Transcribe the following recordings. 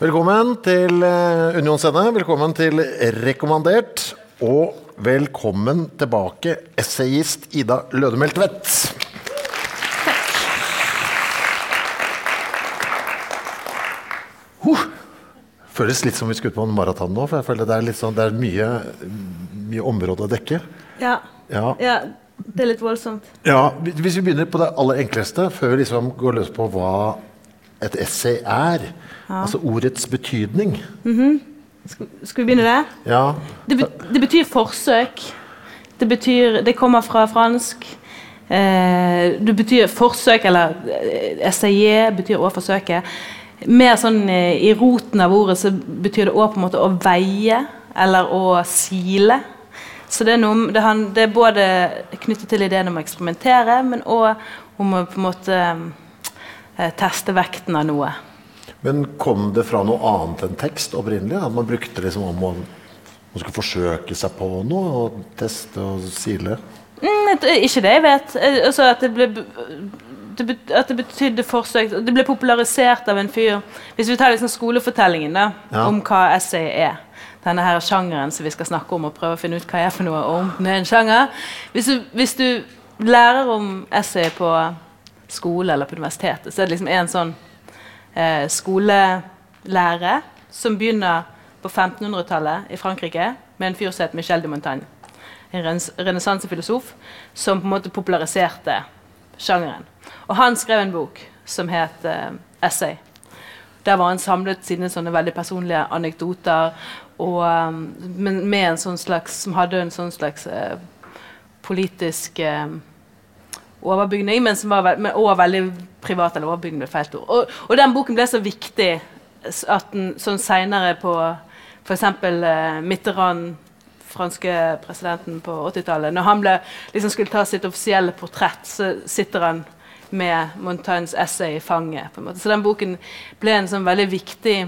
Velkommen til eh, Union Scene. Velkommen til Rekommandert. Og velkommen tilbake, essayist Ida Lødemel Tvedt. Huh. Føles litt som vi skulle ut på en maraton nå, for jeg føler det er, sånn, det er mye, mye område å dekke. Ja. Ja. ja. Det er litt voldsomt. Ja, Hvis vi begynner på det aller enkleste, før vi liksom går løs på hva et essay er, altså ordets betydning Skal vi begynne der? Ja, Det, be det betyr forsøk. Det betyr Det kommer fra fransk. Eh, det betyr forsøk, eller essayé betyr å forsøke. Mer sånn eh, i roten av ordet så betyr det òg på en måte å veie eller å sile. Så det er, noe, det, han, det er både knyttet til ideen om å eksperimentere, men òg om å på en måte eh, teste vekten av noe. Men kom det fra noe annet enn tekst opprinnelig? At man brukte liksom om å man skulle forsøke seg på noe, og teste og sile? Mm, ikke det jeg vet. Eh, Altså at det ble at det betydde forsøk Det ble popularisert av en fyr Hvis vi tar liksom skolefortellingen da Ja. om hva essay er. Denne her sjangeren som vi skal snakke om og prøve å finne ut hva er for noe, og om den er en sjanger. Hvis du, hvis du lærer om essay på skole eller på universitetet, så er det liksom en sånn eh, skolelære som begynner på 1500-tallet i Frankrike med en fyr som het Michel de Montaigne. En renessansefilosof som på en måte populariserte sjangeren. Og han skrev en bok som het eh, 'Essay'. Der var han samlet sine sånne veldig personlige anekdoter, og, um, med en sånn slags, som hadde en sånn slags eh, politisk eh, overbygning, men som var veld, men også veldig privat. eller overbygning med feil ord. Og, og den boken ble så viktig at den sånn seinere på f.eks. Eh, Mitterrand, franske presidenten på 80-tallet, når han ble, liksom skulle ta sitt offisielle portrett, så sitter han med Montaignes essay i fanget. på en måte. Så den boken ble en sånn veldig viktig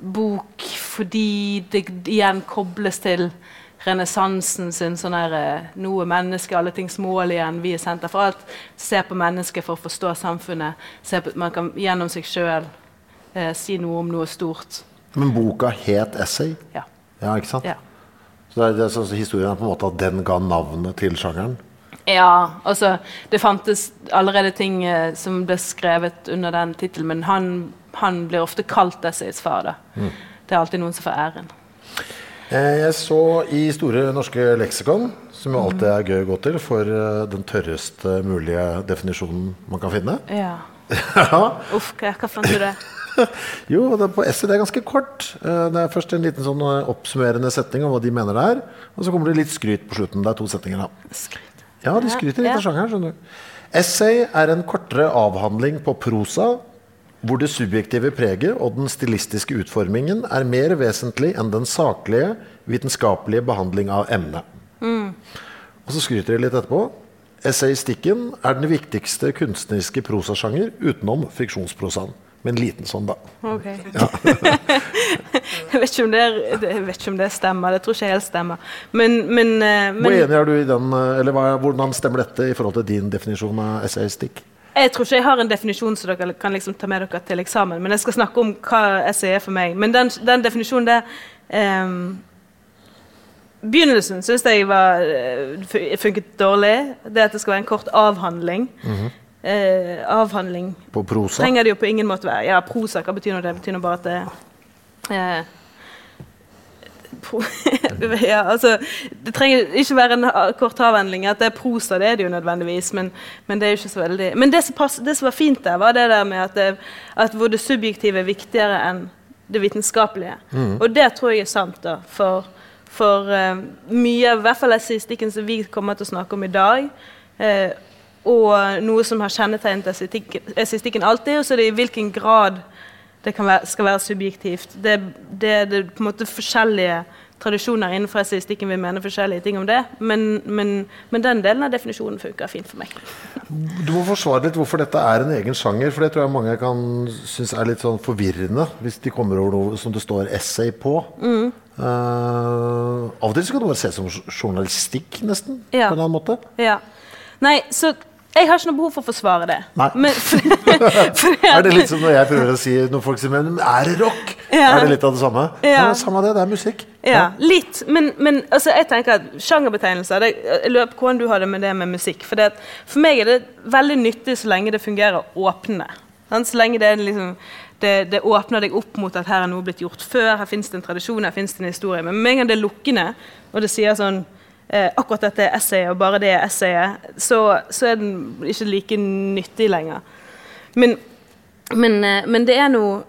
bok fordi det igjen kobles til renessansen sin sånn her noe Nå er mennesket alle tings mål igjen, vi er senter for alt. Se på mennesket for å forstå samfunnet. Se på, man kan gjennom seg sjøl eh, si noe om noe stort. Men boka het 'Essay'? Ja. Ja, ikke sant? Ja. Så det er, det er sånn så historien er på en måte at den ga navnet til sjangeren? Ja, altså Det fantes allerede ting eh, som ble skrevet under den tittelen, men han, han blir ofte kalt essays far. da. Det er alltid noen som får æren. Eh, Jeg så i Store norske leksikon, som jo alltid er gøy å gå til, for eh, den tørreste mulige definisjonen man kan finne. Ja. Ja. Uff, hva, hva fant du det? Jo, det er på essay det er ganske kort. Eh, Det er først en liten sånn oppsummerende setning om hva de mener det er. Og så kommer det litt skryt på slutten. Det er to setninger, da. Skryt. Ja, de skryter litt av sjangeren. skjønner du. Essay er en kortere avhandling på prosa, hvor det subjektive preget og den stilistiske utformingen er mer vesentlig enn den saklige, vitenskapelige behandling av emnet. Og så skryter de litt etterpå. Essayistikken er den viktigste kunstneriske prosasjanger utenom fiksjonsprosaen. Men liten sånn, da. Ok. jeg, vet det er, jeg vet ikke om det stemmer. Det tror ikke jeg helt stemmer. Men, men, men... Hvor enig er du i den, eh, eller hva, hvordan stemmer dette i forhold til din definisjon av essayistikk? Jeg tror ikke jeg har en definisjon som dere kan liksom ta med dere til eksamen. Men jeg skal snakke om hva essay er for meg. Men den, den definisjonen det um, Begynnelsen syns jeg var, eh, funket dårlig. Det at det skal være en kort avhandling. eh, avhandling På prosa? trenger det jo på ingen måte være. Ja, prosa, hva betyr nå det? Betyr nå bare at det eh, ja, altså, Det trenger ikke være en kort avhandling. At det er prosa, det er det jo nødvendigvis. Men, men det er jo ikke så veldig Men det som, pass, det som var fint der, var det der med at, det, at hvor det subjektive er viktigere enn det vitenskapelige. Og det tror jeg er sant, da. For, for uh, mye av i hvert fall estetikken som vi kommer til å snakke om i dag, uh, og noe som har kjennetegnet essayistikken alltid, og så er det i hvilken grad det kan være, skal være subjektivt. Det, det, det er på en måte forskjellige tradisjoner innenfor essayistikken vil mene forskjellige ting om det, men, men, men den delen av definisjonen funker fint for meg. Du må forsvare litt hvorfor dette er en egen sjanger, for det tror jeg mange kan synes er litt sånn forvirrende hvis de kommer over noe som det står essay på. Mm. Uh, av og til så kan det bare ses som journalistikk, nesten. Ja. På en annen måte. Ja. Nei, så jeg har ikke noe behov for å forsvare det. Men, for, Er at- det litt som når jeg prøver å si når folk sier Men er det rock? Ja. Er det litt av det samme? Ja. samme det, det er musikk. Ja, litt. Men, men altså, jeg tenker at sjangerbetegnelser det, Jeg lurer på hvordan du har det med det med musikk. For, det, at for meg er det veldig nyttig så lenge det fungerer åpne. Så lenge det, er liksom, det, det åpner deg opp mot at her er noe blitt gjort før, her fins det en tradisjon, her fins det en historie. Men med en gang det er lukkende, og det sier sånn eh, akkurat dette essayet, og bare det essayet, så, så er den ikke like nyttig lenger. Men, men, eh, men det er noe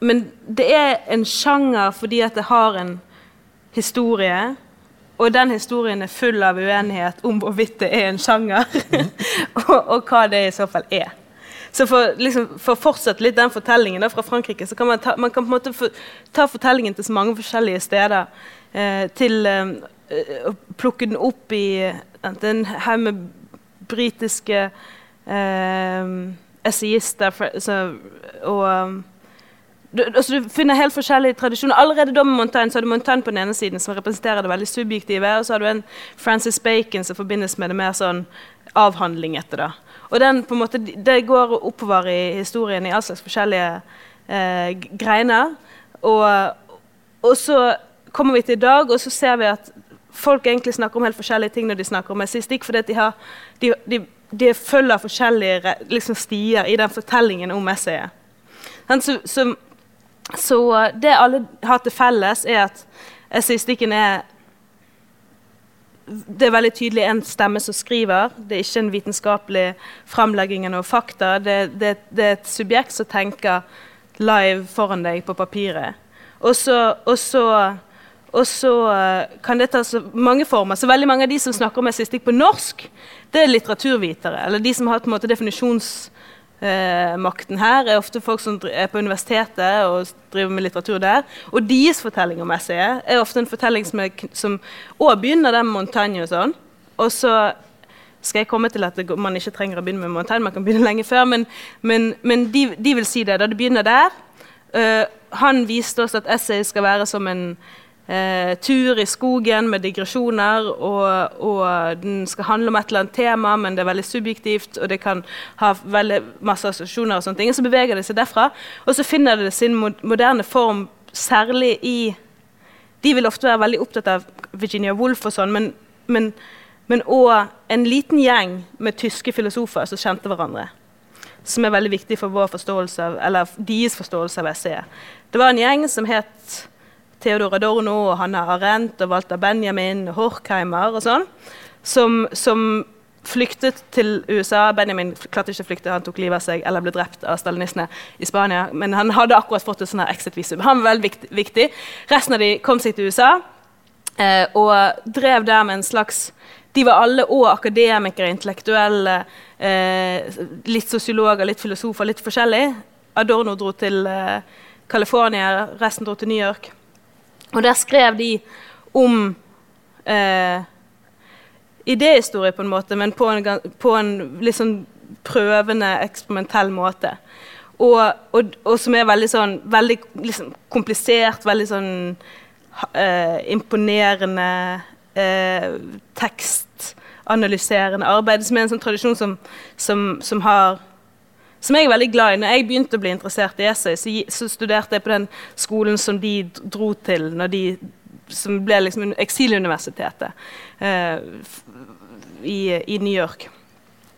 Men det er en sjanger fordi at det har en historie. Og den historien er full av uenighet om hvorvidt det er en sjanger, og, og hva det i så fall er. Så for, liksom, for å fortsette litt den fortellingen da, fra Frankrike, så kan man, ta, man kan få, ta fortellingen til så mange forskjellige steder. Eh, til eh, plukke den opp i den en haug med britiske eh, essayister og um, du, altså, du finner helt forskjellige tradisjoner. Allerede da med Montaigne så har du Montaigne på den ene siden, som representerer det veldig subjektive, og så har du en Francis Bacon som forbindes med det mer sånn avhandling etter det. Og den på en måte, det går oppover i historien i all slags forskjellige eh, greiner. Og, og så kommer vi til i dag, og så ser vi at folk egentlig snakker om helt forskjellige ting når de snakker om essayistikk, fordi de, har, de, de, de følger forskjellige liksom, stier i den fortellingen om essayet. Så, så, så det alle har til felles, er at essayistikken er det er veldig tydelig en stemme som skriver. Det er ikke en vitenskapelig framlegging av fakta. Det, det, det er et subjekt som tenker live foran deg på papiret. Og så, og så, eh, kan det ta så mange former. Så veldig mange av de som snakker om essaystikk på norsk, det er litteraturvitere. Eller de som har på en måte definisjonsmakten her, er ofte folk som er på universitetet og driver med litteratur der. Og deres fortelling om essayet er ofte en fortelling som, er, også begynner der med Montaigne og sånn. Og så skal jeg komme til at man ikke trenger å begynne med Montaigne, man kan begynne lenge før, men, men, men de, de vil si det. Da det begynner der. Uh, han viste oss at essay skal være som en eh, tur i skogen med digresjoner, og, og den skal handle om et eller annet tema, men det er veldig subjektivt, og det kan ha veldig masse assosiasjoner og sånne ting. Så beveger det seg derfra, og så finner det sin moderne form, særlig i De vil ofte være veldig opptatt av Virginia Woolf og sånn, men, men men òg en liten gjeng med tyske filosofer som kjente hverandre. Som er veldig viktig for vår forståelse av, eller deres forståelse av essayet. Det var en gjeng som het Theodor Adorno og Hanne Arendt og Walter Benjamin Horkheimer og sånn, som, som flyktet til USA. Benjamin klarte ikke å flykte, han tok livet av seg eller ble drept av stalinistene i Spania. Men han hadde akkurat fått et sånn exit-visum. Han var veldig viktig, viktig. Resten av de kom seg til USA eh, og drev der med en slags De var alle òg akademikere, intellektuelle, eh, litt sosiologer, litt filosofer, litt forskjellig. Adorno dro til eh, California, resten dro til New York. Og der skrev de om eh, idéhistorie, på en måte, men på en, på en litt sånn prøvende, eksperimentell måte. Og, og, og som er veldig sånn veldig liksom, komplisert, veldig sånn eh, imponerende eh, tekstanalyserende arbeid, som er en sånn tradisjon som, som, som har som jeg er veldig glad i. Når jeg begynte å bli interessert i essay, så, studerte jeg på den skolen som de dro til når de som ble liksom eksiluniversitetet eh, i, i New York.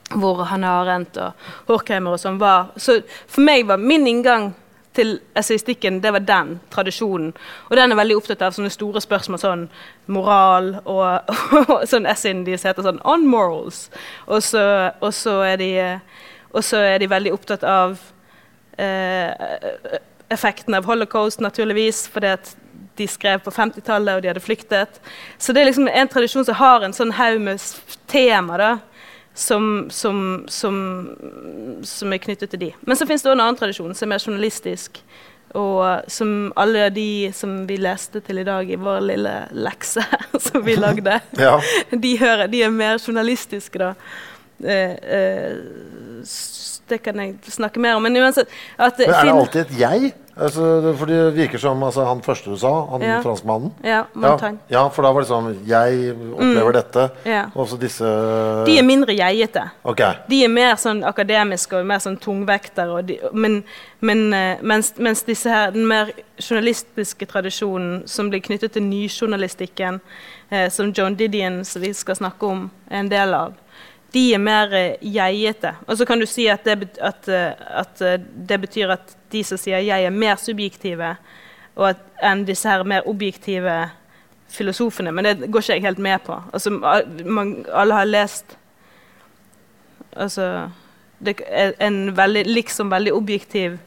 hvor Hannah Arendt og Horkheimer og sånn var Så for meg var min inngang til essaystikken det var den tradisjonen. Og den er veldig opptatt av sånne store spørsmål, sånn moral og, og sånn essayen deres heter sånn On morals. Og så, og så, er, de, og så er de veldig opptatt av eh, effekten av holocaust, naturligvis, fordi at de skrev på 50-tallet, og de hadde flyktet. Så det er liksom en tradisjon som har en sånn haug med tema da, som, som, som, som er knyttet til de. Men så finnes det også en annen tradisjon som er mer journalistisk, og som alle de som vi leste til i dag i vår lille lekse som vi lagde, Ja. de, hører, de er mer journalistiske, da. Eh, eh, det kan jeg snakke mer om. Men uansett at Men er det alltid et jeg? Altså, for det virker som altså, han første du sa, han Ja. franskmannen. Ja, Ja, Montaigne. ja, for da var det sånn Jeg opplever dette. Ja. Og så disse De er mindre jegete. Okay. De er mer sånn akademiske og mer sånn tungvektere. Men, men, eh, mens, mens disse her, den mer journalistiske tradisjonen som blir knyttet til nyjournalistikken, eh, som John Didion, som vi skal snakke om, er en del av, de er mer jegete. geiete. Og så kan du si at det, at, eh, at eh, det betyr at de som sier 'jeg', er mer subjektive at, enn disse her mer objektive filosofene. Men det går ikke jeg helt med på. Altså, man, alle har lest Altså En veldig, liksom veldig objektiv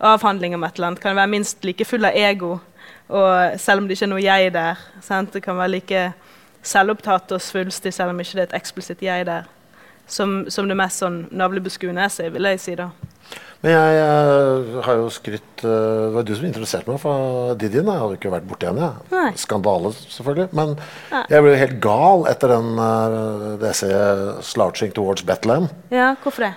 avhandling om et eller annet kan være minst like full av ego, og selv om det ikke er noe jeg der. Sant? Det kan være like selvopptatt og svulstig selv om ikke det er et eksplisitt jeg der. Som, som det mest sånn navlebeskuende essay, vil jeg si. da. Men jeg, jeg har jo skrytt eh, Det var du som introduserte meg for Didien. Jeg hadde ikke vært borti henne. Jeg. Skandale, selvfølgelig. Men jeg ble helt gal etter den, eh, det essayet 'Slouching Towards Bethlehem'. Ja, hvorfor det?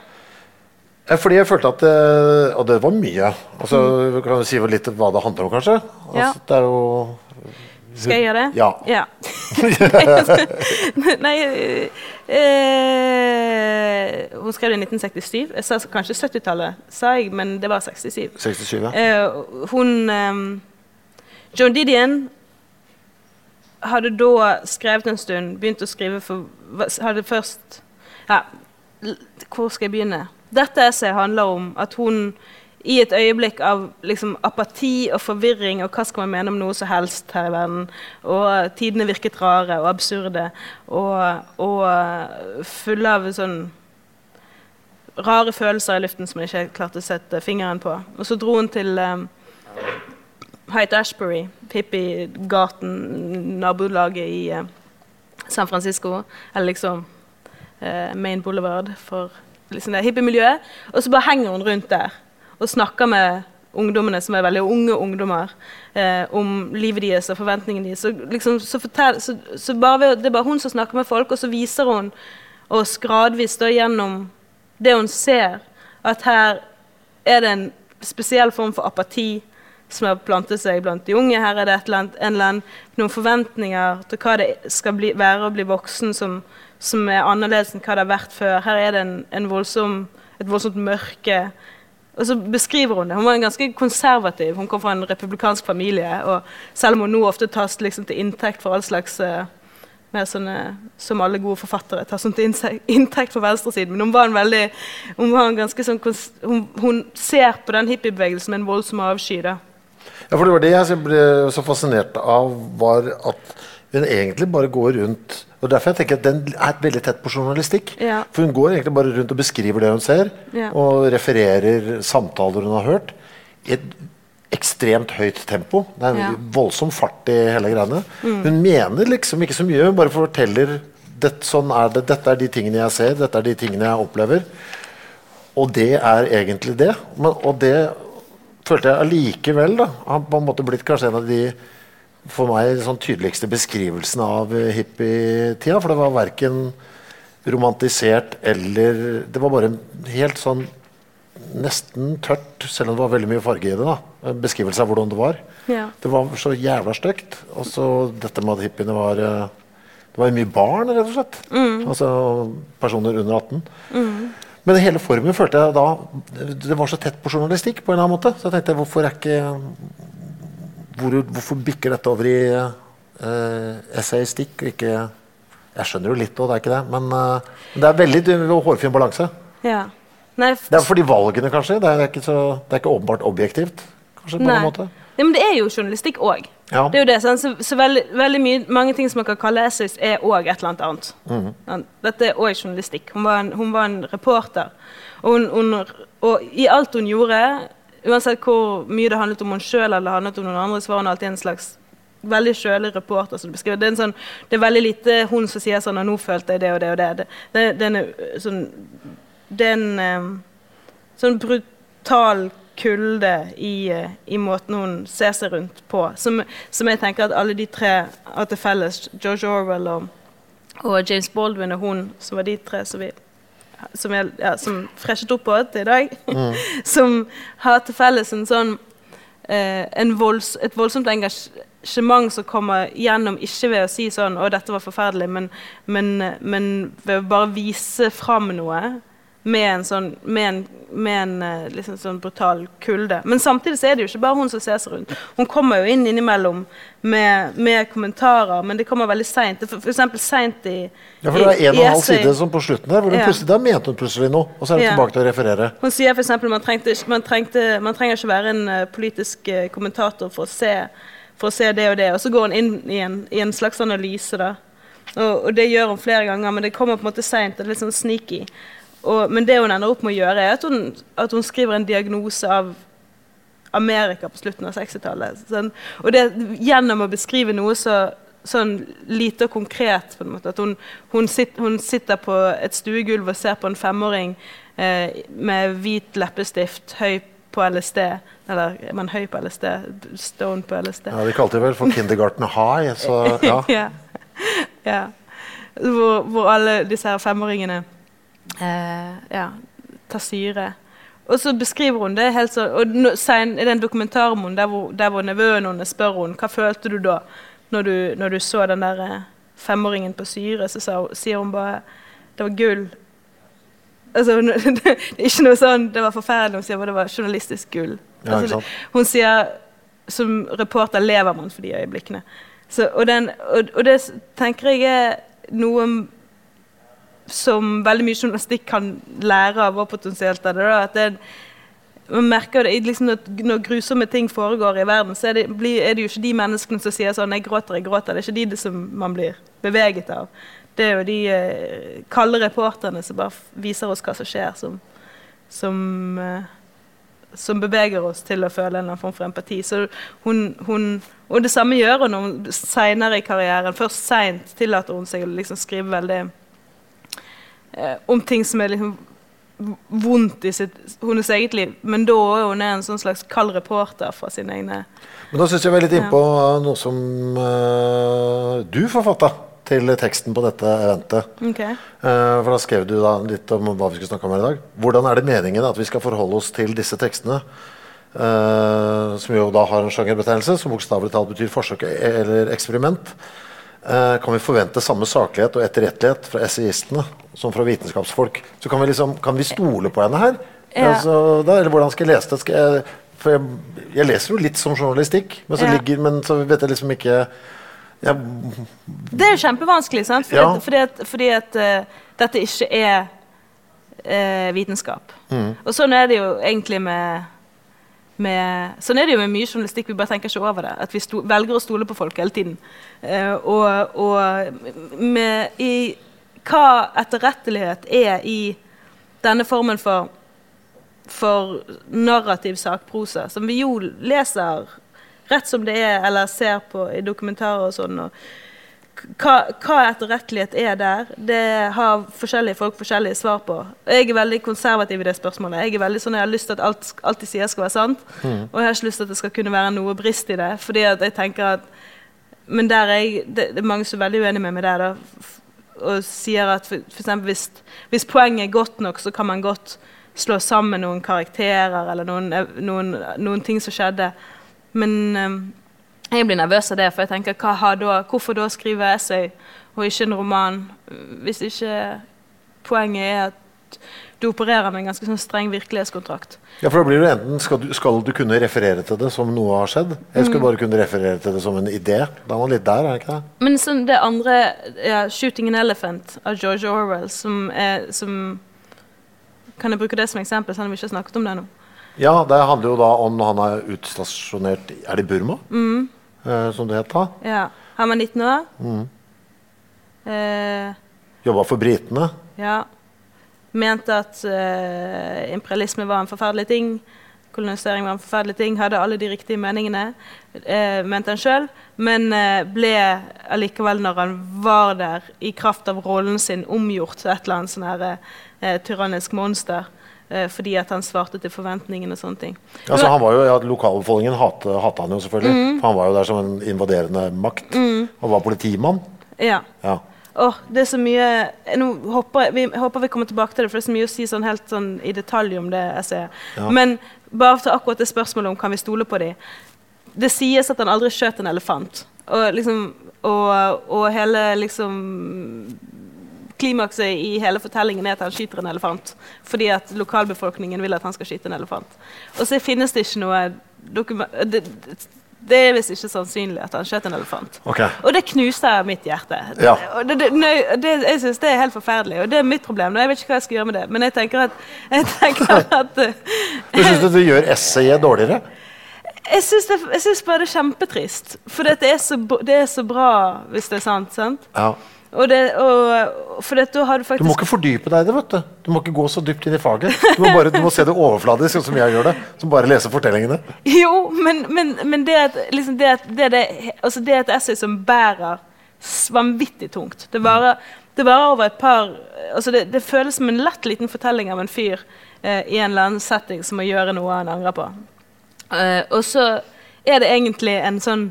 Eh, Fordi jeg følte at det, Og det var mye. Altså, Vi kan jo si litt hva det handler om, kanskje. Ja. Altså, det er jo Skal jeg gjøre det? Ja. ja. Nei eh, Hun skrev det i 1967. Jeg sa kanskje 70-tallet, sa jeg, men det var 67. 67, ja. Eh, hun eh, Joan Didion hadde da skrevet en stund, begynt å skrive for Hadde først ja, Hvor skal jeg begynne? Dette essayet handler om at hun i et øyeblikk av liksom, apati og forvirring og hva skal man mene om noe som helst her i verden, og tidene virket rare og absurde og, og eh, fulle av sånn rare følelser i luften som jeg ikke klarte å sette fingeren på. Og så dro hun til um, Height Ashbury, hippiegaten, nabolaget i uh, San Francisco. Eller liksom uh, Main Boulevard for liksom det hippiemiljøet. Og så bare henger hun rundt der og snakker med ungdommene, som er veldig unge ungdommer, eh, om livet deres og forventningene deres. Så, liksom, så, fortell, så, så bare det er bare hun som snakker med folk, og så viser hun oss gradvis da gjennom det hun ser, at her er det en spesiell form for apati som har plantet seg blant de unge. Her er det annet, annen, noen forventninger til hva det skal bli, være å bli voksen som, som er annerledes enn hva det har vært før. Her er det en, en voldsom, et voldsomt mørke. Og så beskriver hun det. Hun var en ganske konservativ. Hun kom fra en republikansk familie. og Selv om hun nå ofte tas liksom til inntekt for all slags uh, mer sånne, Som alle gode forfattere tas hun til inntekt for venstresiden. Men hun var en veldig Hun var en ganske sånn hun, hun ser på den hippiebevegelsen med en voldsom avsky. Ja, for det var det jeg ble så fascinert av, var at hun egentlig bare går rundt og Derfor jeg tenker at den er veldig tett på journalistikk. Ja. For hun går egentlig bare rundt og beskriver det hun ser, Ja. og refererer samtaler hun har hørt, i et ekstremt høyt tempo. Det er en Ja. voldsom fart i hele greiene. Mm. Hun mener liksom ikke så mye, hun bare forteller sånn er det, dette er de tingene jeg ser, dette er de tingene jeg opplever. Og det er egentlig det. Men, og det følte jeg allikevel da, har på en måte blitt kanskje en av de for meg sånn tydeligste beskrivelsen av eh, hippietida. For det var verken romantisert eller Det var bare en helt sånn nesten tørt, selv om det var veldig mye farge i det. da, en Beskrivelse av hvordan det var. Ja. Det var så jævla stygt. Og så dette med at hippiene var eh, Det var mye barn, rett og slett. Altså personer under 18. Men hele formen følte jeg da Det var så tett på journalistikk på en eller annen måte. Så jeg tenkte hvorfor er ikke hvor, Hvorfor bikker dette over i uh, essayistikk og ikke Jeg skjønner jo litt òg, det er ikke det. Men uh, det er veldig hårfin balanse. Ja. Nei, Det er fordi valgene, kanskje. Det er ikke, så, det er ikke åpenbart objektivt. Kanskje, på Nei. en måte. Ja, men det er jo journalistikk òg. Ja. Det er jo det? Så, så veldig, veldig mye, mange ting som man kan kalle essays, er òg et eller annet annet. Mhm. Sant? Dette er òg journalistikk. Hun var en, hun var en reporter. Og, hun, hun, og i alt hun gjorde, uansett hvor mye det handlet om hun sjøl eller det handlet om noen andre, så var hun alltid en slags veldig kjølig reporter. som beskriver. Det er, en sånn, det er veldig lite hun som sier sånn «Og 'Nå følte jeg det og det og det'. Det, det, er en, øh, sånn, det er en eh, sånn brutal kulde i, eh, i måten hun ser seg rundt på. Som, som jeg tenker at alle de tre har til felles. George Orwell og, og James Baldwin og hun, som var de tre som vi som, jeg, ja, som freshet opp på til i dag. som har til felles en sånn eh, en volds, et voldsomt engasjement som kommer gjennom ikke ved å si sånn 'Å, dette var forferdelig', men, men, men ved å bare vise fram noe med en sånn med en, med en eh, liksom sånn brutal kulde. Men samtidig så er det jo ikke bare hun som ser seg rundt. Hun kommer jo inn innimellom med, med kommentarer, men det kommer veldig seint. Eksempel seint i Ja, for det er en og en halv side som på slutten der, hvor hun Ja. plutselig, da mente hun plutselig noe. Og så er hun Ja. tilbake til å referere. Hun sier f.eks. Man, trengte man, trengte, man trenger ikke være en eh, politisk eh, kommentator for å, se, for å se det og det. Og så går hun inn i en, i en slags analyse. da. Og, og det gjør hun flere ganger, men det kommer på en måte seint. Sånn sneaky. Og, men det hun ender opp med å gjøre, er at hun, at hun skriver en diagnose av Amerika på slutten av 60-tallet. Sånn. Og det gjennom å beskrive noe så sånn lite og konkret. på en måte, At hun, hun, sitt, hun sitter på et stuegulv og ser på en femåring eh, med hvit leppestift, høy på LSD. Eller er man høy på LSD? Stone på LSD. Ja, De kalte det vel for Kindergarten High. Så ja. ja. ja. Hvor, hvor alle disse her femåringene ja, ta syre. Og så beskriver hun det helt sånn Og no, sen, i den dokumentaren hun, der hvor, der hvor nevøen hennes spør hun, hva følte du da når du, når du så den der eh, femåringen på syre, så sa, sier hun bare det var gull. Altså, det er ikke noe sånn det var forferdelig, hun sier bare det var journalistisk gull. Altså, hun sier som reporter lever man for de øyeblikkene. Så, og, den, og, og det tenker jeg er noe som veldig mye journalistikk kan lære av, og potensielt av det. Da, at det man merker det, liksom når, når grusomme ting foregår i verden, så er det, er det jo ikke de menneskene som sier sånn 'jeg gråter, jeg gråter'. Det er ikke de det som man blir beveget av. Det er jo de eh, kalde reporterne som bare viser oss hva som skjer, som, som, eh, som beveger oss til å føle en eller annen form for empati. Hun, hun, og det samme gjør hun seinere i karrieren. Først seint tillater hun seg å liksom skrive veldig eh, om ting som er liksom vondt i sitt, hennes eget liv. Men da er hun en sånn slags kald reporter fra sine egne Men da syns jeg vi er litt innpå noe som eh, du forfatta til teksten på dette eventet. Okay. Eh, for da skrev du da litt om hva vi skulle snakke om her i dag. Hvordan er det meningen at vi skal forholde oss til disse tekstene? Uh, som jo da har en sjangerbetegnelse som bokstavelig talt betyr forsøk eller eksperiment. Eh, kan vi forvente samme saklighet og etterrettelighet fra essayistene som fra vitenskapsfolk? Så kan vi, liksom, kan vi stole på henne her? Ja. Altså, da, eller hvordan skal jeg lese det? Skal jeg, for jeg, jeg leser jo litt som journalistikk, men så, Ja. ligger, men så vet jeg liksom ikke jeg, Det er jo kjempevanskelig, sant? Fordi, Ja. at, fordi at, fordi at uh, dette ikke er uh, vitenskap. Og sånn er det jo egentlig med, med Sånn er det jo med mye journalistikk, vi bare tenker ikke over det. At vi sto, velger å stole på folk hele tiden. Uh, og og med, i hva etterrettelighet er i denne formen for for narrativ sakprosa, som vi jo leser rett som det er, eller ser på i dokumentarer og sånn. Og hva, hva etterrettelighet er der, det har forskjellige folk forskjellige svar på. Jeg er veldig konservativ i det spørsmålet. Jeg er veldig sånn, jeg har lyst til at alt, alt de sier skal være sant, og jeg har ikke lyst til at det skal kunne være noe brist i det. fordi at jeg tenker at Men der er jeg, det, det er mange som er veldig uenig med meg der. da, og sier at for, for eksempel hvis, hvis poenget er godt nok, så kan man godt slå sammen noen karakterer eller noen, noen, noen ting som skjedde. Men eh, jeg blir nervøs av det, for jeg tenker da, hvorfor da skrive essay og ikke en roman? Hvis ikke poenget er at du opererer med en ganske sånn streng virkelighetskontrakt. Ja, for da blir det enten skal du, skal du kunne referere til det som noe har skjedd, eller skal du bare kunne referere til det som en idé? Da er man litt der, er det ikke det? Men sånn det andre, ja, 'Shooting an Elephant' av George Orwell, som er som, Kan jeg bruke det som eksempel, selv om vi ikke har snakket om det nå? Ja, det handler jo da om når han er utstasjonert Er det i Burma? Eh, som det het da? Ja. Han var 19 år. Eh, Jobba for britene. ja. Mente at eh, imperialisme var en forferdelig ting. Kolonisering var en forferdelig ting. Hadde alle de riktige meningene, eh, mente han sjøl. Men eh, ble allikevel, når han var der, i kraft av rollen sin, omgjort til et eller annet sånn her, eh, tyrannisk monster. Eh, fordi at han svarte til forventningene og sånne ting. Altså, han var jo, ja, Lokalbefolkningen hata, han jo selvfølgelig. For han var jo der som en invaderende makt. Han var politimann. Ja. Ja. Oh, det er så mye Nå håper vi, håper vi kommer tilbake til det, for det er så mye å si sånn helt sånn i detalj om det essayet. Ja. Men bare til akkurat det spørsmålet om kan vi stole på dem. Det sies at han aldri skjøt en elefant. Og liksom Og, og hele liksom Klimakset i hele fortellingen er at han skyter en elefant. Fordi at lokalbefolkningen vil at han skal skyte en elefant. Og så finnes det ikke noe dokument... Det, det er visst ikke sannsynlig at han skjøt en elefant. Okay. Og det knuser mitt hjerte. Ja. Det, det, nøy, jeg synes det er helt forferdelig, og det er mitt problem. Og jeg vet ikke hva jeg skal gjøre med det, men jeg tenker at, jeg tenker at eh, Du syns du gjør essayet dårligere? Syns, jeg syns bare det er kjempetrist. For det er, så, det er så bra hvis det er sant. sant? Ja. Og det, og, for dette har du Du må ikke fordype deg i det. vet Du Du må ikke gå så dypt inn i faget. Du må, bare, du må se det overfladisk, sånn som jeg gjør det. Som bare leser fortellingene. Jo, men, men, men det, at, liksom det, at, det, det, altså det er et essay som bærer vanvittig tungt. Det varer, over et par altså det, det føles som en lett liten fortelling av en fyr eh, i en eller annen setting som må gjøre noe han angrer på. Eh, og så er det egentlig en sånn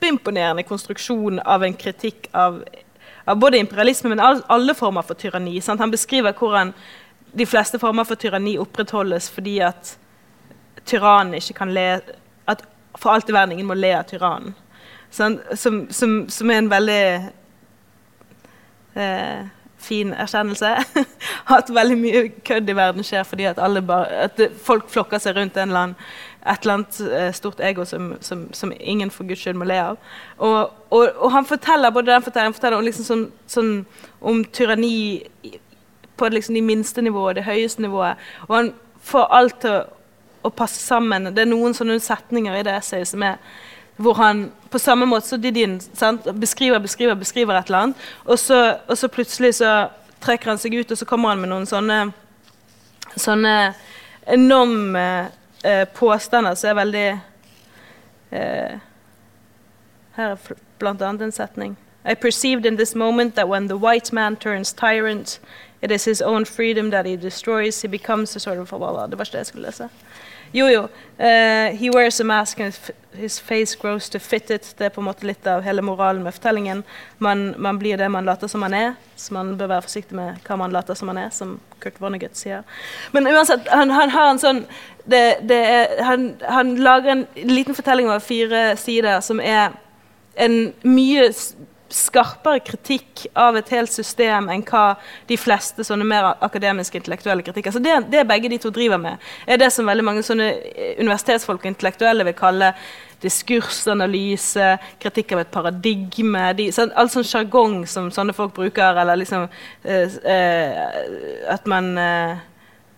kjempeimponerende konstruksjon av en kritikk av, av både imperialisme, men all, alle former for tyranni. Sant? Han beskriver hvordan de fleste former for tyranni opprettholdes fordi at tyrannen ikke kan le At for alt i verden ingen må le av tyrannen. Som, som, som er en veldig eh, fin erkjennelse. at veldig mye kødd i verden skjer fordi at, alle bare, at folk flokker seg rundt en eller annen, et eller annet eh, stort ego som, som, som ingen for guds skyld må le av. Og, og, og han forteller både den fortellingen, forteller om, liksom sånn, sånn, om tyranni på liksom de minste nivået, det høyeste nivået. Og han får alt til å, å passe sammen. Det er noen sånne setninger i det essayet som er hvor han på samme måte som Didin sant, beskriver, beskriver, beskriver et eller annet, og så, og så plutselig så trekker han seg ut, og så kommer han med noen sånne sånne enorme eh, påstander som er veldig eh, Her er bl.a. en setning. I perceived in this moment that when the white man turns tyrant, it is his own freedom that he destroys. He becomes a sort of blah. Det var ikke det jeg skulle lese. Jo, jo. Uh, he wears a mask and his face grows to fit it. Det er på en måte litt av hele moralen med fortellingen. Man, man blir det man later som man er, så man bør være forsiktig med hva man later som man er, som Kurt Vonnegut sier. Men uansett, han, han har en sånn det, det er, han, han lager en liten fortelling over fire sider som er en mye skarpere kritikk av et helt system enn hva de fleste sånne mer akademiske intellektuelle kritikker. Så det, det begge de to driver med, er det som veldig mange sånne eh, universitetsfolk og intellektuelle vil kalle diskursanalyse, kritikk av et paradigme de, sånn, All sånn sjargong som sånne folk bruker, eller liksom eh, eh, At man eh,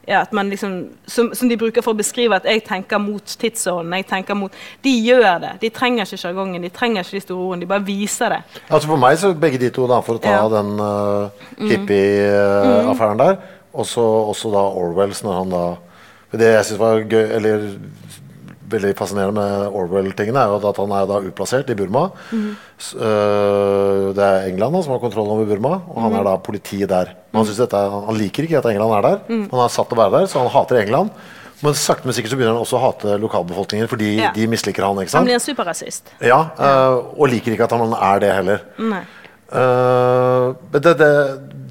ja, at man liksom, som, som de bruker for å beskrive at jeg tenker mot tidsånden. jeg tenker mot, De gjør det. De trenger ikke sjargongen, de trenger ikke de store ordene. De bare viser det. Altså For meg så begge de to, da, for å ta Ja. den uh, hippie-affæren der, også, også da Orwells når han da for Det jeg syns var gøy, eller veldig fascinerende med Orwell-tingene, er jo at han er da utplassert i Burma. Øh, det er England da, som har kontroll over Burma, og han er da politi der. Men han, dette, er- han liker ikke at England er der. Han har satt å være der, så han hater England. Men sakte, men sikkert så begynner han også å hate lokalbefolkningen, fordi Ja. de misliker han. ikke Han blir en superrasist. Ja, øh, og liker ikke at han er det heller. Nei. Men det, det,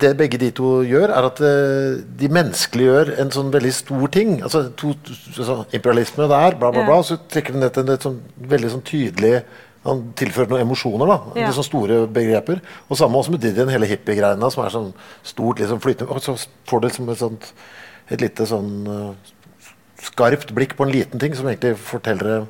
det begge de to gjør, er at øh, de menneskeliggjør en sånn veldig stor ting. Altså, to, altså Imperialisme der, bla, bla, bla. Så trekker de ned til et sånn veldig sånn tydelig Han tilfører noen emosjoner, da. Ja. Litt sånn store begreper. Og samme også med Didion, hele hippiegreiene, som er sånn stort, liksom flytende. Og så får du liksom et sånt et lite sånn uh, skarpt blikk på en liten ting som egentlig forteller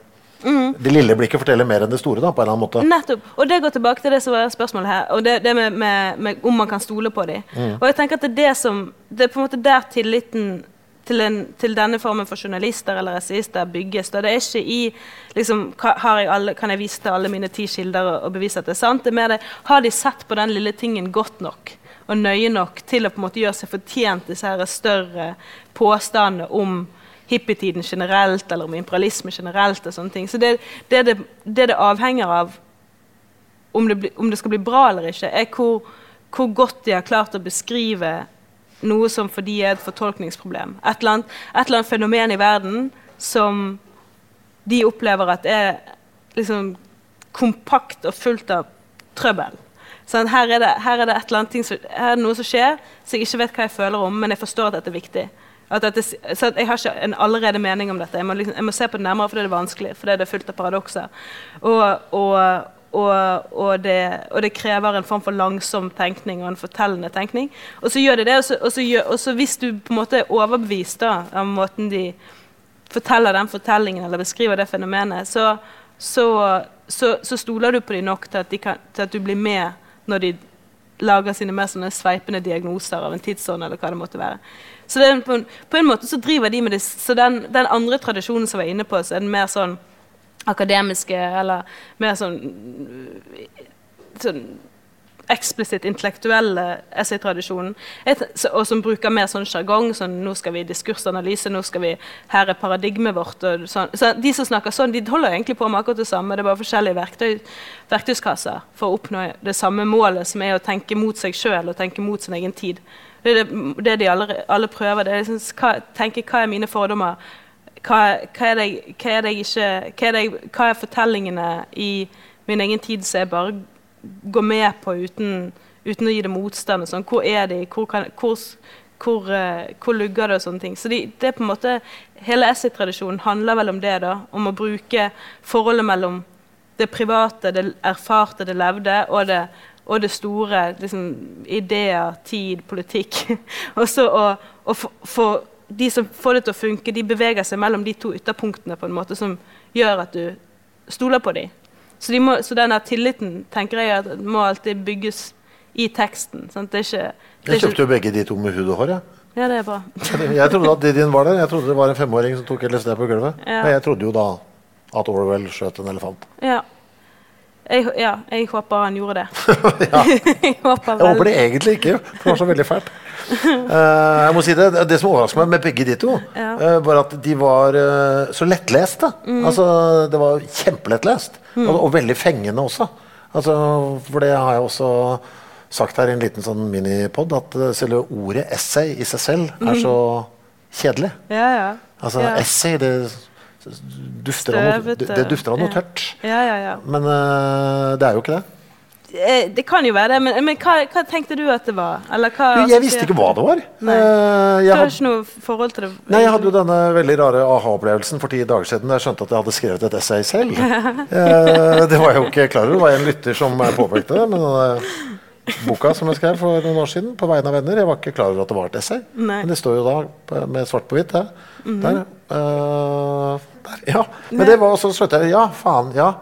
Mm. Det lille blikket forteller mer enn det store, da, på en eller annen måte. Nettopp. Og det går tilbake til det som var spørsmålet her, og det, det med, med, med om man kan stole på dem. Og jeg tenker at det er det som Det er på en måte der tilliten til, en, til denne formen for journalister eller essayister bygges. Da det er ikke i liksom, har jeg alle, Kan jeg vise til alle mine ti kilder og, og bevise at det er sant? Det er mer det Har de sett på den lille tingen godt nok og nøye nok til å på en måte gjøre seg fortjent disse her større påstandene om hippietiden generelt, eller om imperialisme generelt. og sånne ting. Så det, det, det, det avhenger av om det, bli, om det skal bli bra eller ikke, er hvor, hvor godt de har klart å beskrive noe som for de er et fortolkningsproblem. Et eller, annet, et eller annet fenomen i verden som de opplever at er liksom kompakt og fullt av trøbbel. Sånn, her, er det, her er det et eller annet ting som, her er det noe som skjer, så jeg ikke vet hva jeg føler om, men jeg forstår at dette er viktig. Dette, så jeg har ikke en allerede mening om dette. Jeg må, liksom, jeg må se på det nærmere fordi det er vanskelig. fordi det er fullt av paradokser. Og, og, og, det, og det krever en form for langsom tenkning og en fortellende tenkning. Og så gjør det det, og så, så, gjør, så hvis du på en måte er overbevist da, av måten de forteller den fortellingen eller beskriver det fenomenet, så, så stoler du på dem nok til at, de kan, til at du blir med når de lager sine mer sånne sveipende diagnoser av en tidsånd, eller hva det måtte være. Så er på, en, måte så driver de med det Så den, den andre tradisjonen som var inne på, så er den mer sånn akademiske, eller mer sånn sånn eksplisitt intellektuelle essaytradisjonen, og som bruker mer sånn sjargong. Sånn, 'Nå skal vi diskursanalyse, nå skal vi Her er paradigmet vårt.' Og sånn. Så de som snakker sånn, de holder egentlig på med akkurat det samme. Det er bare forskjellige verktøy, verktøyskasser for å oppnå det samme målet, som er å tenke mot seg sjøl og tenke mot sin egen tid. Det er det, det de alle, alle prøver. Det er liksom, hva, tenke hva er mine fordommer? Hva, er fortellingene i min egen tid som jeg bare går med på uten, uten å gi det motstand? Sånn. Hvor er de? Hvor, kan, hvor, hvor, eh, hvor lugger det? og sånne ting. Så de, det er på en måte, Hele essay-tradisjonen handler vel om det. da, Om å bruke forholdet mellom det private, det erfarte, det levde, og det, og det store. liksom Ideer, tid, politikk. og så å å få- de som får det til å funke, de beveger seg mellom de to ytterpunktene på en måte som gjør at du stoler på dem. Så, de må, så denne tilliten tenker jeg at må alltid bygges i teksten. Sant? Det er ikke, det er Jeg kjøpte jo begge de to med hud og hår. Jeg, Ja, det er bra. jeg trodde at Didion var der. Jeg trodde det var en femåring som tok LSD på gulvet. Ja. Men jeg trodde jo da at Orwell skjøt en elefant. Ja. Jeg, ja, jeg håper han gjorde det. jeg håper Jeg håper det egentlig ikke, for det var så veldig fælt. Uh, jeg må si Det det som overrasker meg med begge de to, Ja. uh, var at de var uh, så lettleste. Mm. Altså, det var kjempelettlest, og, og veldig fengende også. Altså, for det har jeg også sagt her i en liten sånn minipod, at selve ordet essay i seg selv er så kjedelig. Ja, ja. Altså, Mm. essay, det dufter av noe, det, dufter av noe tørt. Ja, ja, ja. Men uh, det er jo ikke det. Eh, Det kan jo være det, men, men hva, hva tenkte du at det var? Eller hva jeg visste ikke hva det var. Nei. Jeg, Du har ikke noe forhold til det? Nei, Jeg hadde jo denne veldig rare aha-opplevelsen for ti dager siden da jeg skjønte at jeg hadde skrevet et essay selv. Eh, det var jeg jo ikke klar over. Det var en lytter som påpekte det. Men boka som jeg skrev for noen år siden på vegne av venner, jeg var ikke klar over at det var et essay. Nei. Men det står jo da med svart på hvitt. Mhm. Der. uh, der. Ja. Men det var så skjønte jeg Ja, faen. Ja.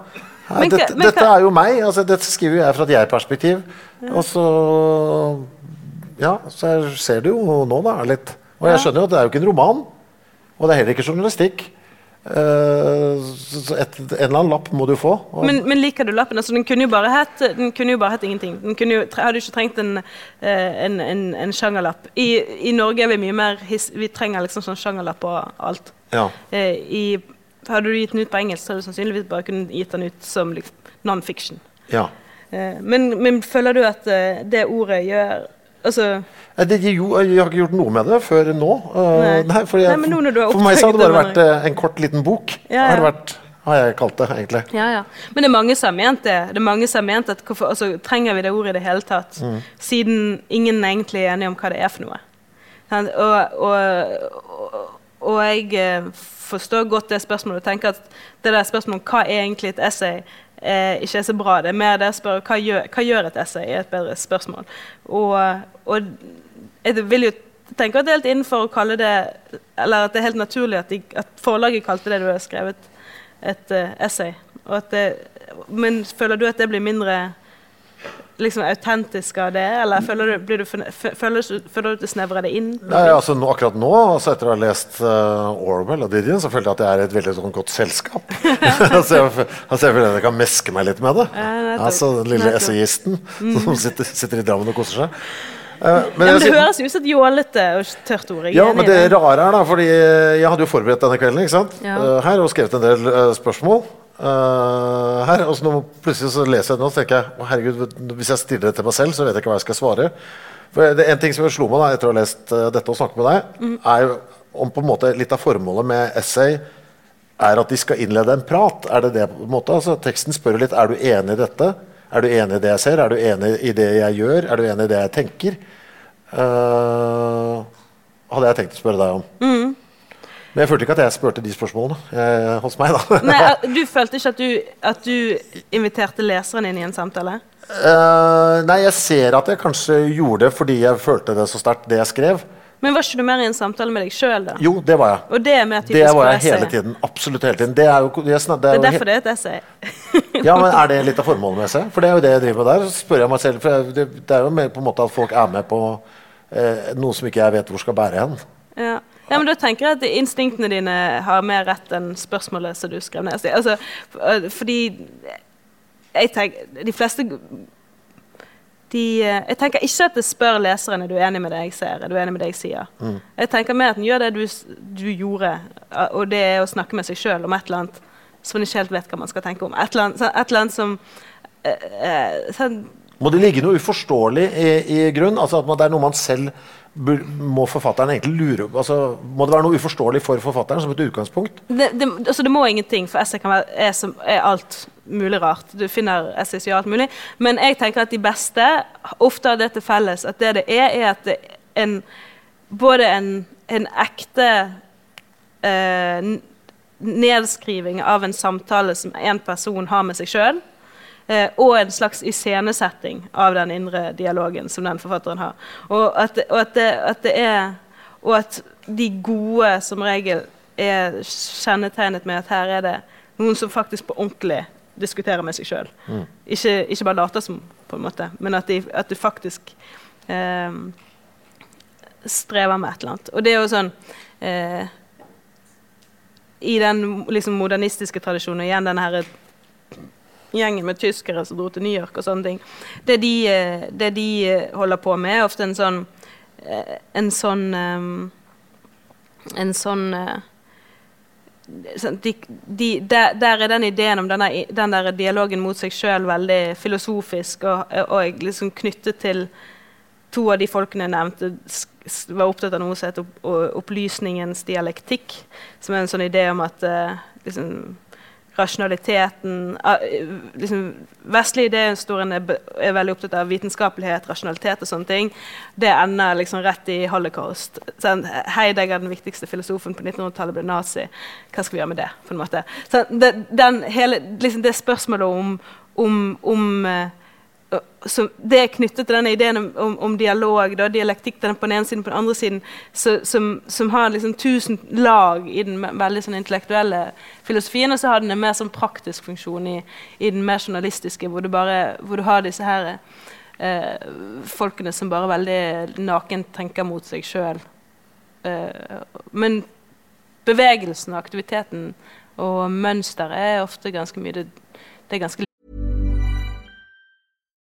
Men dette, men dette er jo meg. altså Dette skriver jeg fra et jeg-perspektiv. Og så Ja, så jeg ser det jo nå, da. litt. Og jeg skjønner jo at det er jo ikke en roman. Og det er heller ikke journalistikk. Eh, så et, en eller annen lapp må du få. Men, men liker du lappen? Altså, den kunne jo bare hett ingenting. Den jo, hadde jo ikke trengt en, eh, en, en, en sjangerlapp. I, I Norge er vi mye mer his, Vi trenger liksom sånn sjangerlapp og alt. ja. Eh, i, hadde du gitt den ut på engelsk, så hadde du sannsynligvis bare kunnet gitt den ut som liksom, non-fiction. ja. Men, men føler du at det ordet gjør Altså Det, jo, jeg har ikke gjort noe med det før nå. Eh, Nei. for, jeg, Nei, men nå har for meg så har det bare vært eh, en kort, liten bok. Ja, Har, det vært, har jeg kalt det, egentlig. Ja, ja. Men det er mange som har ment det. Det er mange som har ment at hvorfor, altså, Trenger vi det ordet i det hele tatt? Mm. Siden ingen egentlig er enige om hva det er for noe. Og, og, og, og jeg eh, forstår godt det spørsmålet og tenker at det der spørsmålet om hva er egentlig et essay, eh, ikke er så bra. Det er mer det å spørre hva gjør, hva gjør et essay, er et bedre spørsmål. Og, og jeg vil jo tenke at det er helt innenfor å kalle det Eller at det er helt naturlig at, de, at forlaget kalte det du har skrevet, et uh, essay. Det, men føler du at det blir mindre liksom autentisk av det, eller føler du, du, føler, føler du snevrer det inn? Nei, altså nå, Akkurat nå, altså etter å ha lest uh, Orwell og Didion, så følte jeg at jeg er et veldig sånn, godt selskap. altså, jeg, altså, jeg føler at jeg kan meske meg litt med det. Ja, altså Den lille essayisten mm. som sitter, sitter, i Drammen og koser seg. Uh, men, ja, men det høres ut som et jålete og tørt ord. Ja, men det rare er da, fordi jeg hadde jo forberedt denne kvelden? Ja. Uh, her og skrevet en del spørsmål. Uh, her, og så nå plutselig så leser jeg det nå og tenker jeg, å herregud, hvis jeg stiller det til meg selv, så vet jeg ikke hva jeg skal svare. For det, En ting som slo meg da, etter å ha lest uh, dette og snakket med deg, mm. er jo om på en måte litt av formålet med essay er at de skal innlede en prat. Er det det på en måte? Altså, teksten spør litt er du enig i dette. Er du enig i det jeg ser? Er du enig i det jeg gjør? Er du enig i det jeg tenker? Uh, hadde jeg tenkt å spørre deg om. Mm. Men jeg følte ikke at jeg spurte de spørsmålene eh, hos meg. da. Nei, Du følte ikke at du, at du inviterte leseren inn i en samtale? Uh, nei, jeg ser at jeg kanskje gjorde det fordi jeg følte det så sterkt, det jeg skrev. Men var ikke du mer i en samtale med deg sjøl, da? Jo, det var jeg. Og det er mer typisk Det var jeg hele tiden. Absolutt hele tiden. Det er, jo, det er, det er, det er derfor det er et essay. ja, men Er det litt av formålet med essay? For det er jo det jeg driver med der. Så spør jeg meg selv, for det, det er jo mer på en måte at folk er med på eh, noe som ikke jeg vet hvor skal bære hen. Ja. Ja, men da tenker jeg at instinktene dine har mer rett enn spørsmålet som du skrev ned. Altså, øh, fordi jeg tenker De fleste de, øh, jeg tenker ikke at det spør leseren er du enig med det jeg ser. er du enig med det jeg sier. Mm. Jeg tenker mer at den gjør det du, du, gjorde, og det er å snakke med seg sjøl om et eller annet som man ikke helt vet hva man skal tenke om. Et eller annet, et eller annet som eh, sånn, Må det ligge noe uforståelig i, i grunn? Altså at det er noe man selv må forfatteren egentlig lure altså, Må det være noe uforståelig for forfatteren som et utgangspunkt? Det, det, altså det må ingenting, for essay kan være, er, som, er, alt mulig rart. Du finner essays i alt mulig. Men jeg tenker at de beste ofte har det til felles at det det er, er at det er en, både en, en ekte eh, nedskriving av en samtale som en person har med seg sjøl, og en slags iscenesetting av den indre dialogen som den forfatteren har. Og at, og at, det, at det er Og at de gode som regel er kjennetegnet med at her er det noen som faktisk på ordentlig diskuterer med seg sjøl. Mm. Ikke, ikke, bare later som, på en måte, men at, de, at du faktisk eh, strever med et eller annet. Og det er jo sånn eh, I den liksom, modernistiske tradisjonen, igjen denne her gjengen med tyskere som dro til New York og sånne ting. Det de, eh, det de eh, holder på med, er ofte en sånn eh, En sånn En sånn de, de, der, der, er den ideen om denne, den der dialogen mot seg sjøl veldig filosofisk og, og liksom knyttet til to av de folkene jeg nevnte, var opptatt av noe som heter opplysningens dialektikk. Som er en sånn idé om at liksom, rasjonaliteten liksom, Vestlig idéhistorien er, er, veldig opptatt av vitenskapelighet, rasjonalitet og sånne ting. Det ender liksom rett i holocaust. Sånn, Heidegger, den viktigste filosofen på 1900-tallet, ble nazi. Hva skal vi gjøre med det? på en måte? Sånn, det, den, hele, liksom det spørsmålet om, om, om så det er knyttet til denne ideen om, om, om dialog, da, dialektikk på den ene siden på den andre siden, så, som, som, har liksom tusen lag i den veldig sånn intellektuelle filosofien, og så har den en mer sånn praktisk funksjon i, i den mer journalistiske, hvor du, bare, hvor du har disse her eh, folkene som bare veldig nakent tenker mot seg sjøl. Eh, men bevegelsen og aktiviteten og mønsteret er ofte ganske mye det, det er ganske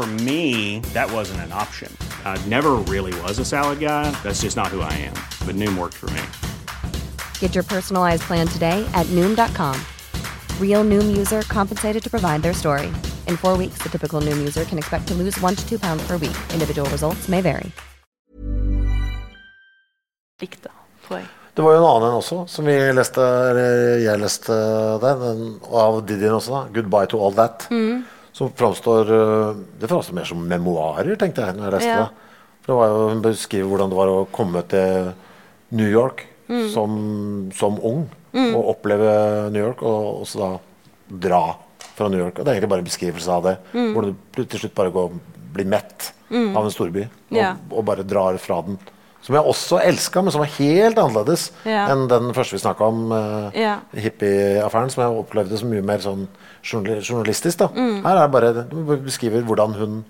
For me, that wasn't an option. I never really was a salad guy. That's just not who I am. But Noom worked for me. Get your personalized plan today at Noom.com. Real Noom user compensated to provide their story. In four weeks, the typical Noom user can expect to lose one to two pounds per week. Individual results may vary. Dikt, da, tror jeg. Det var jo en annen en også, som vi leste, eller jeg leste den, og av Didin også, da. 'Goodbye to all that'. Mm. Som framstår øh, Det framstår mer som memoarer, tenkte jeg når jeg leste Ja. det. For det var jo, Hun beskriver hvordan det var å komme til New York Mm. som, som ung. Og oppleve New York, og også da dra fra New York. Og det er egentlig bare en beskrivelse av det. Mm. Hvordan du til slutt bare går, blir mett av en storby, og, Ja. og bare drar fra den. Som jeg også elska, men som var helt annerledes Ja. enn den første vi snakka om, uh, Ja. hippieaffæren, som jeg opplevde som mye mer sånn journalistisk. da. Mm. Her er det bare du beskriver hvordan hun,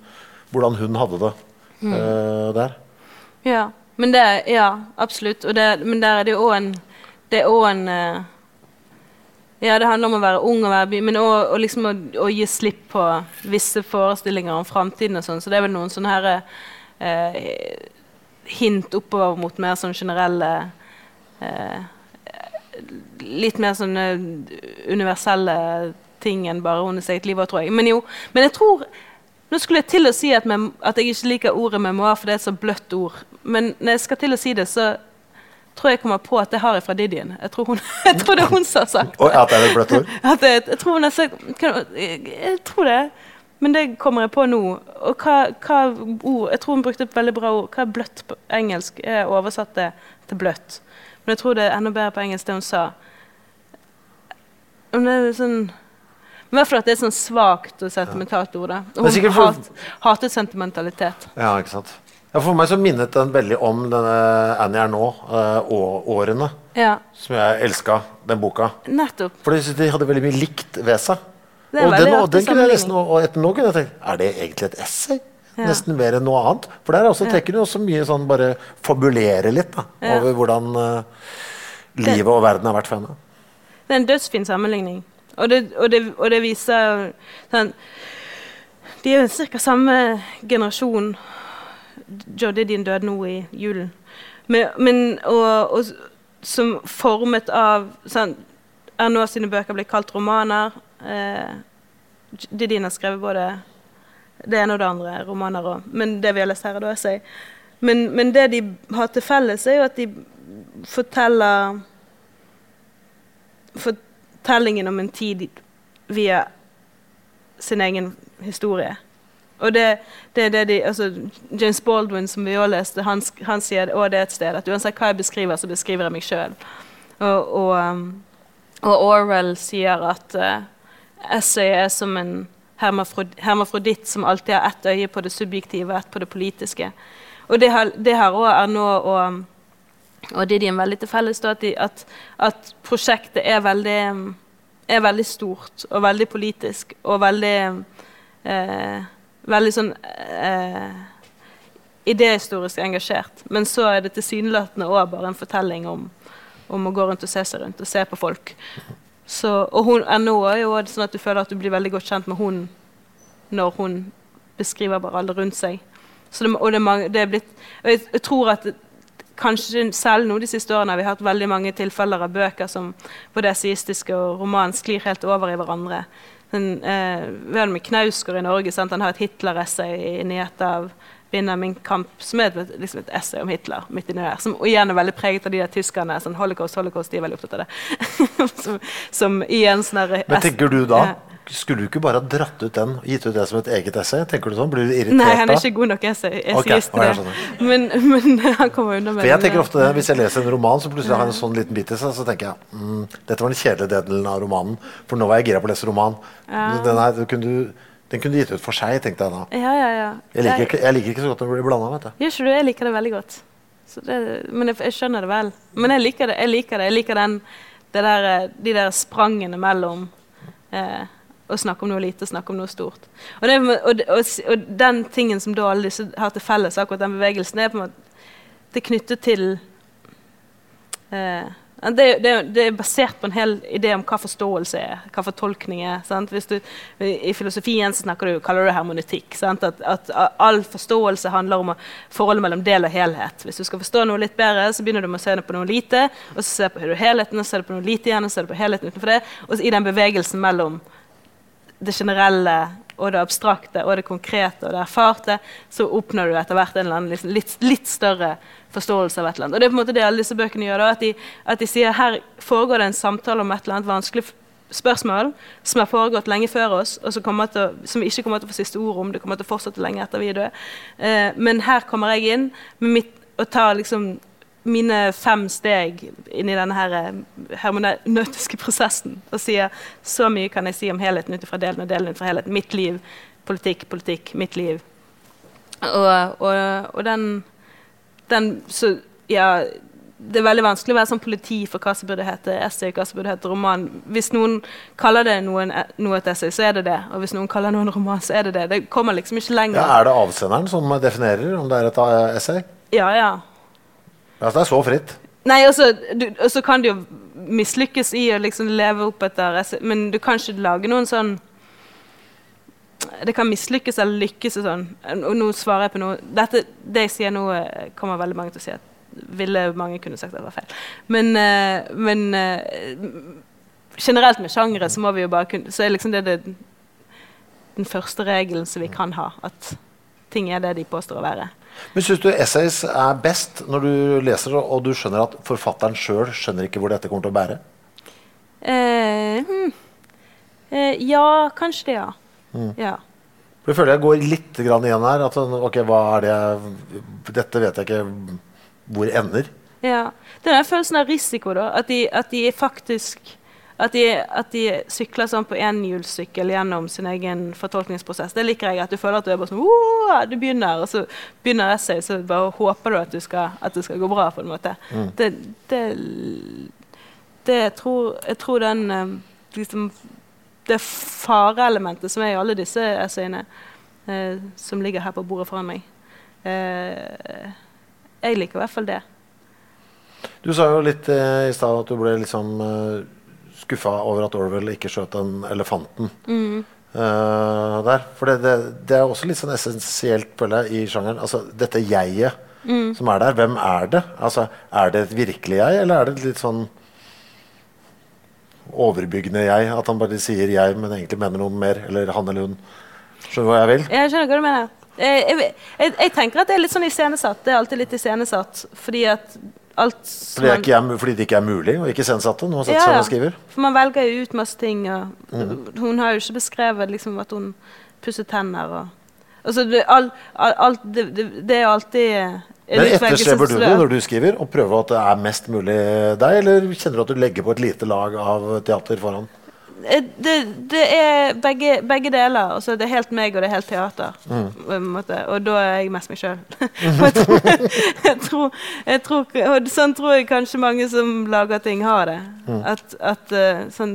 hvordan hun hadde det Mm. uh, der. Ja, men det, ja, absolutt. Det, men der er det jo òg en Det er òg en uh, Ja, det handler om å være ung og være by, men òg liksom å, å gi slipp på visse forestillinger om framtiden og sånn. Så det er vel noen sånne her uh, hint oppover mot mer sånn generelle Litt mer sånne universelle ting enn bare hennes eget liv, tror jeg. Men jo, men jeg tror nå skulle jeg til å si at, at jeg ikke liker ordet memoar, for det er et så bløtt ord. Men når jeg skal til å si det, så tror jeg jeg kommer på at det har jeg fra Didien. Jeg tror, hun, jeg tror det er hun som har sagt Og at det er et bløtt ord. det, jeg tror hun har sagt jeg, jeg tror det. Men det kommer jeg på nå. Og hva, hva ord Jeg tror hun brukte et veldig bra ord. Hva er bløtt på engelsk? Jeg oversatte oversatt det til bløtt. Men jeg tror det er enda bedre på engelsk det hun sa. Om det er sånn Hvert fall at det er sånn svakt og sentimentalt ord. Og hun for- hat, hatet sentimentalitet. Ja, ikke sant. Ja, for meg så minnet den veldig om denne Annie Ernaux-årene. Ja, som jeg elska, den boka. nettopp. For de hadde veldig mye likt ved seg. Det er Og den, og den kunne jeg lese nå, og etter nå kunne jeg tenkt Er det egentlig et essay? Ja. Nesten mer enn noe annet. For der også trekker du også mye sånn bare fabulere litt da, Ja. over hvordan uh, livet og verden har vært for henne. Det er en dødsfin sammenligning. Og det, og det, og det viser sånn, De er jo ca. samme generasjon. Joe din døde nå i julen. Men, men og, og, som formet av sånn, Erno sine bøker blir kalt romaner. Eh, Didien har skrevet både det ene og det andre, romaner òg. Men det vi har lest her, er da essay. Men, men det de har til felles, er jo at de forteller fortellingen om en tid via sin egen historie. Og det, det er det de altså, James Baldwin, som vi også leste, han, han sier også det er et sted at uansett hva jeg beskriver, så beskriver jeg meg sjøl. Og, og, um, og Orwell sier at uh, essayet er som en hermafrod hermafroditt som alltid har ett øye på det subjektive og ett på det politiske. Og det har, det har også Erno og, og Didien veldig til felles, at, de, at, at prosjektet er veldig, er veldig stort og veldig politisk og veldig eh, Veldig sånn eh, idéhistorisk engasjert. Men så er det tilsynelatende òg bare en fortelling om, om å gå rundt og se seg rundt og se på folk. Så, og hun, NO er jo sånn at du føler at du blir veldig godt kjent med hun når hun beskriver bare alle rundt seg. Det, og det er, mange, det er blitt jeg, jeg tror at det, kanskje selv nå de siste årene har vi hatt veldig mange tilfeller av bøker som både esseistiske og roman sklir helt over i hverandre. Den, eh, med Knausgård i Norge. Sant? Han har et Hitler-essay inni et av Vinner min kamp, som er et, liksom et essay om Hitler. midt inni der, Som igjen er veldig preget av de der tyskerne. sånn Holocaust, holocaust, de er veldig opptatt av det. som, som igjen sånn Hva tenker du da. Skulle du ikke bare ha dratt ut den og gitt ut det som et eget essay? Tenker du sånn? Blir du irritert Nei, han er ikke god nok essay, essayist ja, jeg til det. Men, men han kommer unna med For jeg tenker ofte det, Hvis jeg leser en roman, så plutselig har jeg en sånn liten bit i seg, så tenker jeg mm, dette var den kjedelige delen av romanen. For nå var jeg gira på å lese roman. Den, her, den, kunne du, den kunne du gitt ut for seg, tenkte jeg da. Ja, ja, ja. Jeg liker, ikke, jeg liker ikke så godt når det blir blanda. vet du. Gjør ikke du? Jeg liker det veldig godt. Så det, men jeg, jeg skjønner det vel. Men jeg liker det. Jeg liker det. Jeg liker den, det der, eh, de der sprangene mellom eh, å snakke om noe lite og snakke om noe stort. Og, det, og, og, og den tingen som da alle disse har til felles, akkurat den bevegelsen, er på en måte det er knyttet til eh, det, det, det er basert på en hel idé om hva forståelse er, hva fortolkning er. Du, I filosofien snakker du, kaller du det hermonetikk. At, at all forståelse handler om forholdet mellom del og helhet. Hvis du skal forstå noe litt bedre, så begynner du med å se det på noe lite, og så ser du på helheten, og så ser du på noe lite igjen, og så ser du på helheten utenfor det. Og i den bevegelsen mellom det generelle og det abstrakte og det konkrete og det erfarte, så oppnår du etter hvert en eller annen liksom, litt, litt større forståelse av et eller annet. Og det er på en måte det alle disse bøkene gjør. Da, at, de, at de sier her foregår det en samtale om et eller annet vanskelig spørsmål som har foregått lenge før oss, og som, å- som vi ikke kommer til å få siste ord om. Det kommer til å fortsette lenge etter vi er. Eh, men her kommer jeg inn med mitt, og tar liksom mine fem steg inn i denne her eh, hermeneutiske prosessen og sier så mye kan jeg si om helheten ut fra delen og delen ut fra helheten. Mitt liv, politikk, politikk, mitt liv. Og, og, og den, den Så ja det er veldig vanskelig å være sånn politi for hva som burde hete essay, hva som burde hete roman. Hvis noen kaller det noen, noe et essay, så er det det. Og hvis noen kaller noe en roman, så er det det. Det kommer liksom ikke lenger. Ja, er det avsenderen som definerer om det er et eh, essay? ja, ja. Altså, det er så fritt. Nei, altså, og så kan du jo mislykkes i å liksom leve opp etter Men du kan ikke lage noen sånn Det kan mislykkes eller lykkes og sånn. Og nå svarer jeg på noe Dette, Det jeg sier nå, eh, kommer veldig mange til å si at ville mange kunne sagt at det var feil. Men, eh, men eh, generelt med sjangere så må vi jo bare kunne Så er liksom det, det den første regelen som vi kan ha. At ting er det de påstår å være. Men Syns du essays er best når du leser det, og du skjønner at forfatteren sjøl skjønner ikke hvor dette kommer til å bære? Eh, hmm. eh, ja, kanskje det, ja. ja. Jeg føler jeg går litt grann igjen her. At sånn, ok, hva er det jeg, Dette vet jeg ikke hvor ender. ja. Det den følelsen av risiko, da. At de, at de faktisk at de, at de sykler sånn på enhjulssykkel gjennom sin egen fortolkningsprosess. Det liker jeg. At du føler at du er bare sånn! Du begynner, og så begynner essay, så bare håper du at, du skal, at det skal gå bra. på en måte. Det, det, det jeg tror Jeg tror den eh, liksom, Det fareelementet som er i alle disse essayene, eh, som ligger her på bordet foran meg eh, Jeg liker i hvert fall det. Du sa jo litt eh, i stad at du ble liksom eh, skuffa over at Orwell ikke skjøt den elefanten eh, der. For det, det, det er også litt sånn essensielt, føler jeg, i sjangeren. Altså dette jeget som er der, hvem er det? Altså, Er det et virkelig jeg, eller er det et litt sånn overbyggende jeg? At han bare sier jeg, men egentlig mener noe mer? Eller han eller hun. Skjønner du hva jeg vil? Jeg skjønner hva du mener. Jeg, jeg, jeg, jeg tenker at det er litt sånn iscenesatt. Det er alltid litt iscenesatt. Fordi at alt Fordi, det ikke er, fordi det ikke er mulig å ikke iscenesette når man setter Ja, seg og skriver? For man velger jo ut masse ting. Og, Mm. Hun har jo ikke beskrevet liksom, at hun pusset tenner. Og, altså, det, all, all, det, det, er alltid Men etterstreber du det når du skriver, og prøver at det er mest mulig deg, eller kjenner du at du legger på et lite lag av teater foran? Eh, det, det er begge, begge deler. Altså, det er helt meg, og det er helt teater. Mm. Og da er jeg mest meg sjøl. og sånn tror jeg kanskje mange som lager ting, har det. Mm. At, at eh, sånn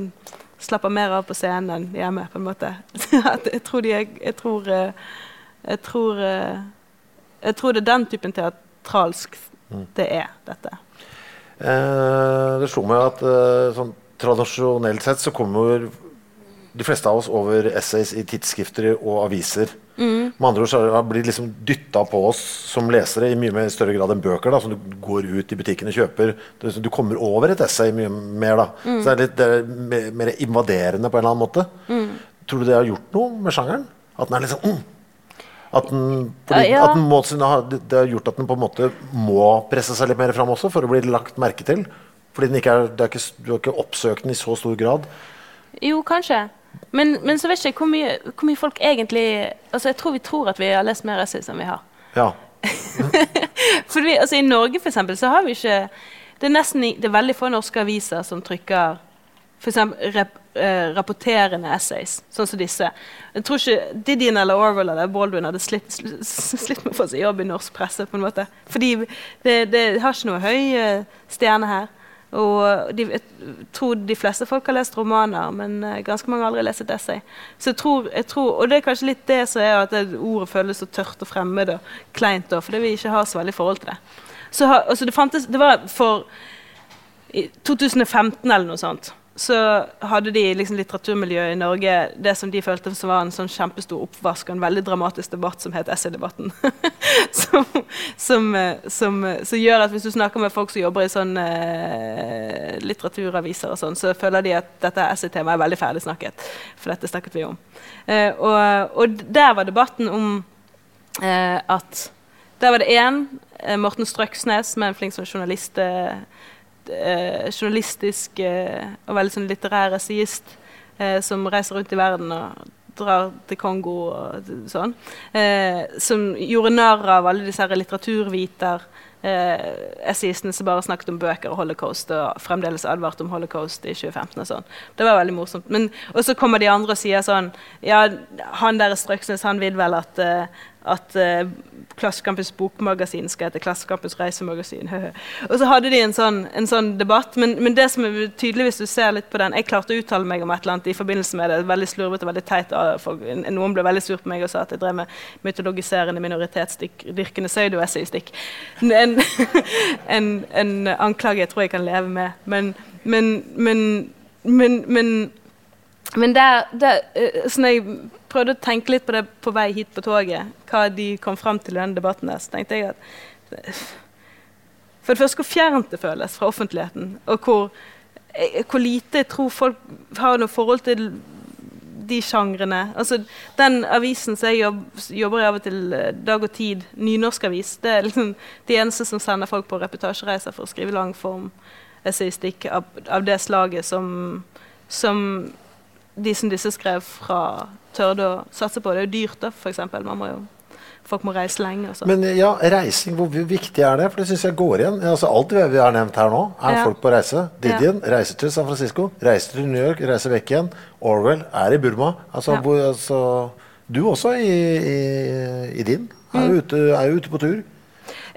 slapper mer av på scenen enn hjemme, på en måte. jeg tror de jeg, Jeg tror eh, Jeg tror, jeg tror det er den typen teatralsk Mm. det er, dette. Eh, det slo meg at eh, sånn, tradisjonelt sett så kommer de fleste av oss over essays i tidsskrifter og aviser Med andre ord så har det blitt liksom dytta på oss som lesere i mye mer større grad enn bøker. da, Som du går ut i butikken og kjøper. Er liksom, Du kommer over et essay mye mer. da. Så det er litt det er mer, mer invaderende på en eller annen måte. Tror du det har gjort noe med sjangeren? At den er liksom mm. At den, Ja, ja. at den må, det har gjort at den på en måte må presse seg litt mer fram også, for å bli lagt merke til? Fordi den ikke er, det er ikke, du har ikke oppsøkt den i så stor grad? Jo, kanskje. Men, men så vet ikke jeg hvor mye, hvor mye folk egentlig Altså, Jeg tror vi tror at vi har lest mer essays enn vi har. Ja. For vi, altså, I Norge for eksempel, så har vi ikke Det er nesten det er veldig få norske aviser som trykker for eksempel, rep, eh, rapporterende essays, sånn som disse. Jeg tror ikke Didien eller Orwell eller Baldwin hadde slitt, slitt med å få seg jobb i norsk presse. på en måte. Fordi det, det har ikke noe høy stjerne her. Og de, jeg tror de fleste folk har lest romaner, men eh, ganske mange har aldri lest et essay. Så jeg tror, jeg tror, Og det er kanskje litt det som er at det, ordet føles så tørt og fremmed og kleint, da, fordi vi ikke har så veldig forhold til det. Så altså det, fantes, det var for i 2015 eller noe sånt, så hadde de liksom litteraturmiljøet i Norge det som de følte som var en sånn kjempestor oppvask og en veldig dramatisk debatt som het essaydebatten. som, som, eh, som, eh, som gjør at hvis du snakker med folk som jobber i sånn eh, litteraturaviser og sånn, så føler de at dette essaytemaet er veldig ferdig snakket. For dette snakket vi om. Eh, og, og der var debatten om eh, at Der var det én, eh, Morten Strøksnes, som er en flink sånn journalist eh, eh, journalistisk eh, og veldig sånn litterær essayist eh, som reiser rundt i verden og drar til Kongo og sånn. Eh, som gjorde narr av alle disse litteraturviter. Eh, essayistene som bare snakket om bøker og holocaust og fremdeles advarte om holocaust i 2015. og sånn. Det var veldig morsomt. Men, og så kommer de andre og sier sånn Ja, han der Strøksnes han vil vel at, eh, at eh, Klassekampens bokmagasin skal hete Klassekampens reisemagasin. og så hadde de en sånn, en sånn debatt. Men, men det som er tydelig hvis du ser litt på den Jeg klarte å uttale meg om et eller annet i forbindelse med det. Veldig slurvete og veldig teit. Noen ble veldig sur på meg og sa at jeg drev med mytologiserende minoritetsdyrkende pseudoessaystikk. En, en, en anklage jeg tror jeg kan leve med. Men, men, men, men, men men der, der, eh, så jeg prøvde å tenke litt på det på vei hit på toget, hva de kom fram til i den debatten, der, så tenkte jeg at For det første hvor fjernt det føles fra offentligheten, og hvor, eh, hvor lite jeg tror folk har noe forhold til de sjangrene. Altså, den avisen som jeg jobb, jobber i av og til, eh, Dag og Tid, nynorskavis, det er liksom de eneste som sender folk på reportasjereiser for å skrive langform essayistikk av, av det slaget som, som de som disse skrev fra, tørde å satse på. Det er jo dyrt, da, eksempel. Man må jo, folk må reise lenge. og sånn. Men ja, reising, hvor viktig er det? For det syns jeg går igjen. Altså, alt det vi har nevnt her nå, er Ja. folk på reise. Didion reiser til San Francisco, reiser til New York, reiser vekk igjen. Orwell er i Burma. Altså, Ja. hvor, altså, du også i, i, i din er Mm. jo ute, er jo ute på tur.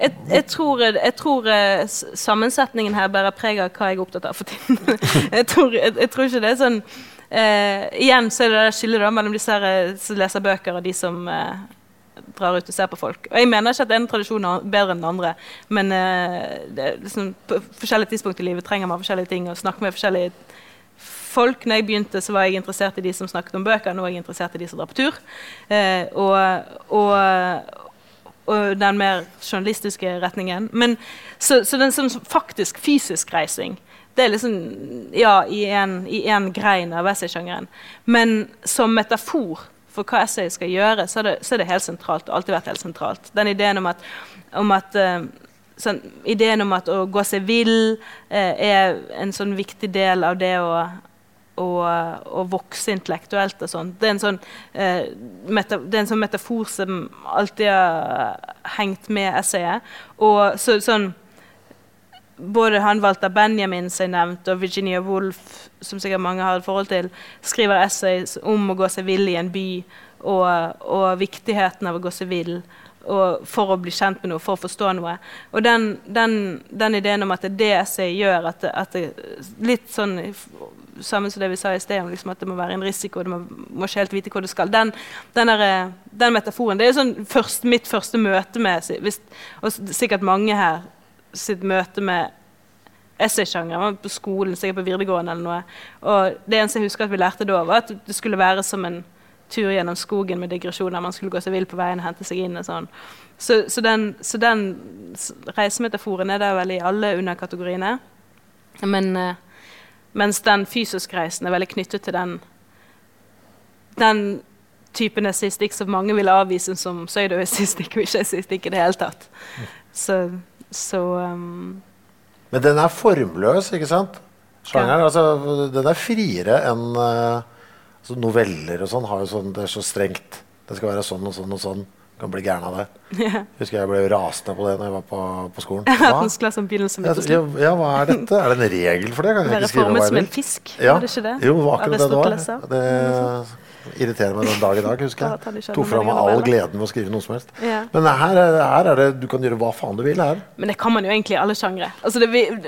Jeg, jeg tror, jeg tror eh, sammensetningen her bærer preg av hva jeg er opptatt av for tiden. jeg, tror, jeg, jeg tror ikke det er sånn eh, Igjen så er det det skillet da, mellom de eh, som leser bøker, og de som eh, drar ut og ser på folk. Og Jeg mener ikke at en tradisjon er bedre enn den andre, men eh, det liksom, på forskjellige tidspunkt i livet trenger man forskjellige ting, og snakke med forskjellige folk. Når jeg begynte, så var jeg interessert i de som snakket om bøker. Nå er jeg interessert i de som drar på tur. Eh, og, og, og den mer journalistiske retningen. Men, så, så den som faktisk fysisk reising, det er liksom Ja, i en, grein av essaysjangeren. Men som metafor for hva essay skal gjøre, så er, det, så er det helt sentralt. og alltid vært helt sentralt. Den ideen om at, om at eh, sånn, ideen om at å gå seg vill eh, er en sånn viktig del av det å, å, å vokse intellektuelt og sånn. Det sånn, eh, det er en sånn metafor som alltid har hengt med essayet. Og så, sånn både han Walter Benjamin som jeg nevnte, og Virginia Woolf, som sikkert mange har et forhold til, skriver essays om å gå seg vill i en by, og, og viktigheten av å gå seg vill. For å bli kjent med noe, for å forstå noe. Og den, den, den ideen om at det er det essayet gjør, at det, at det litt sånn Samme som det vi sa i sted, om liksom at det må være en risiko, du må, må ikke helt vite hvor du skal. Den, den, der, den metaforen Det er sånn først, mitt første møte med hvis, Og sikkert mange her sitt møte med essaysjangeren på skolen, sikkert på videregående eller noe. Og det eneste jeg husker at vi lærte da, var at det skulle være som en tur gjennom skogen med digresjoner. Man skulle gå seg vill på veien og hente seg inn. og sånn. Så, så den, så den reisemetaforen er der vel i alle underkategoriene. Men, eh, mens den fysiske reisen er veldig knyttet til den, den typen esistikk som mange vil avvise som pseudoesistikk og ikke esistikk i det hele tatt. Så, så um, Men den er formløs, ikke sant? Sjangeren, altså, den er friere enn eh, altså, noveller og sånn. sånn, Det er så strengt. Det skal være sånn og sånn og sånn. Du Kan bli gæren av det. Jeg Husker jeg ble rasende på det når jeg var på, på skolen. Hva? begynnelsen Ja, ja, ja, hva er dette? Er det en regel for det? Kan jeg Være formet som en fisk, Ja. var det ikke det? Jo, akkurat det det var. Det irriterer meg den dag i dag, husker jeg. hadde Tok fra meg all gleden med å skrive noe som helst. Ja. Men her, er- her er det Du kan gjøre hva faen du vil her. Men det kan man jo egentlig i alle sjangre. Altså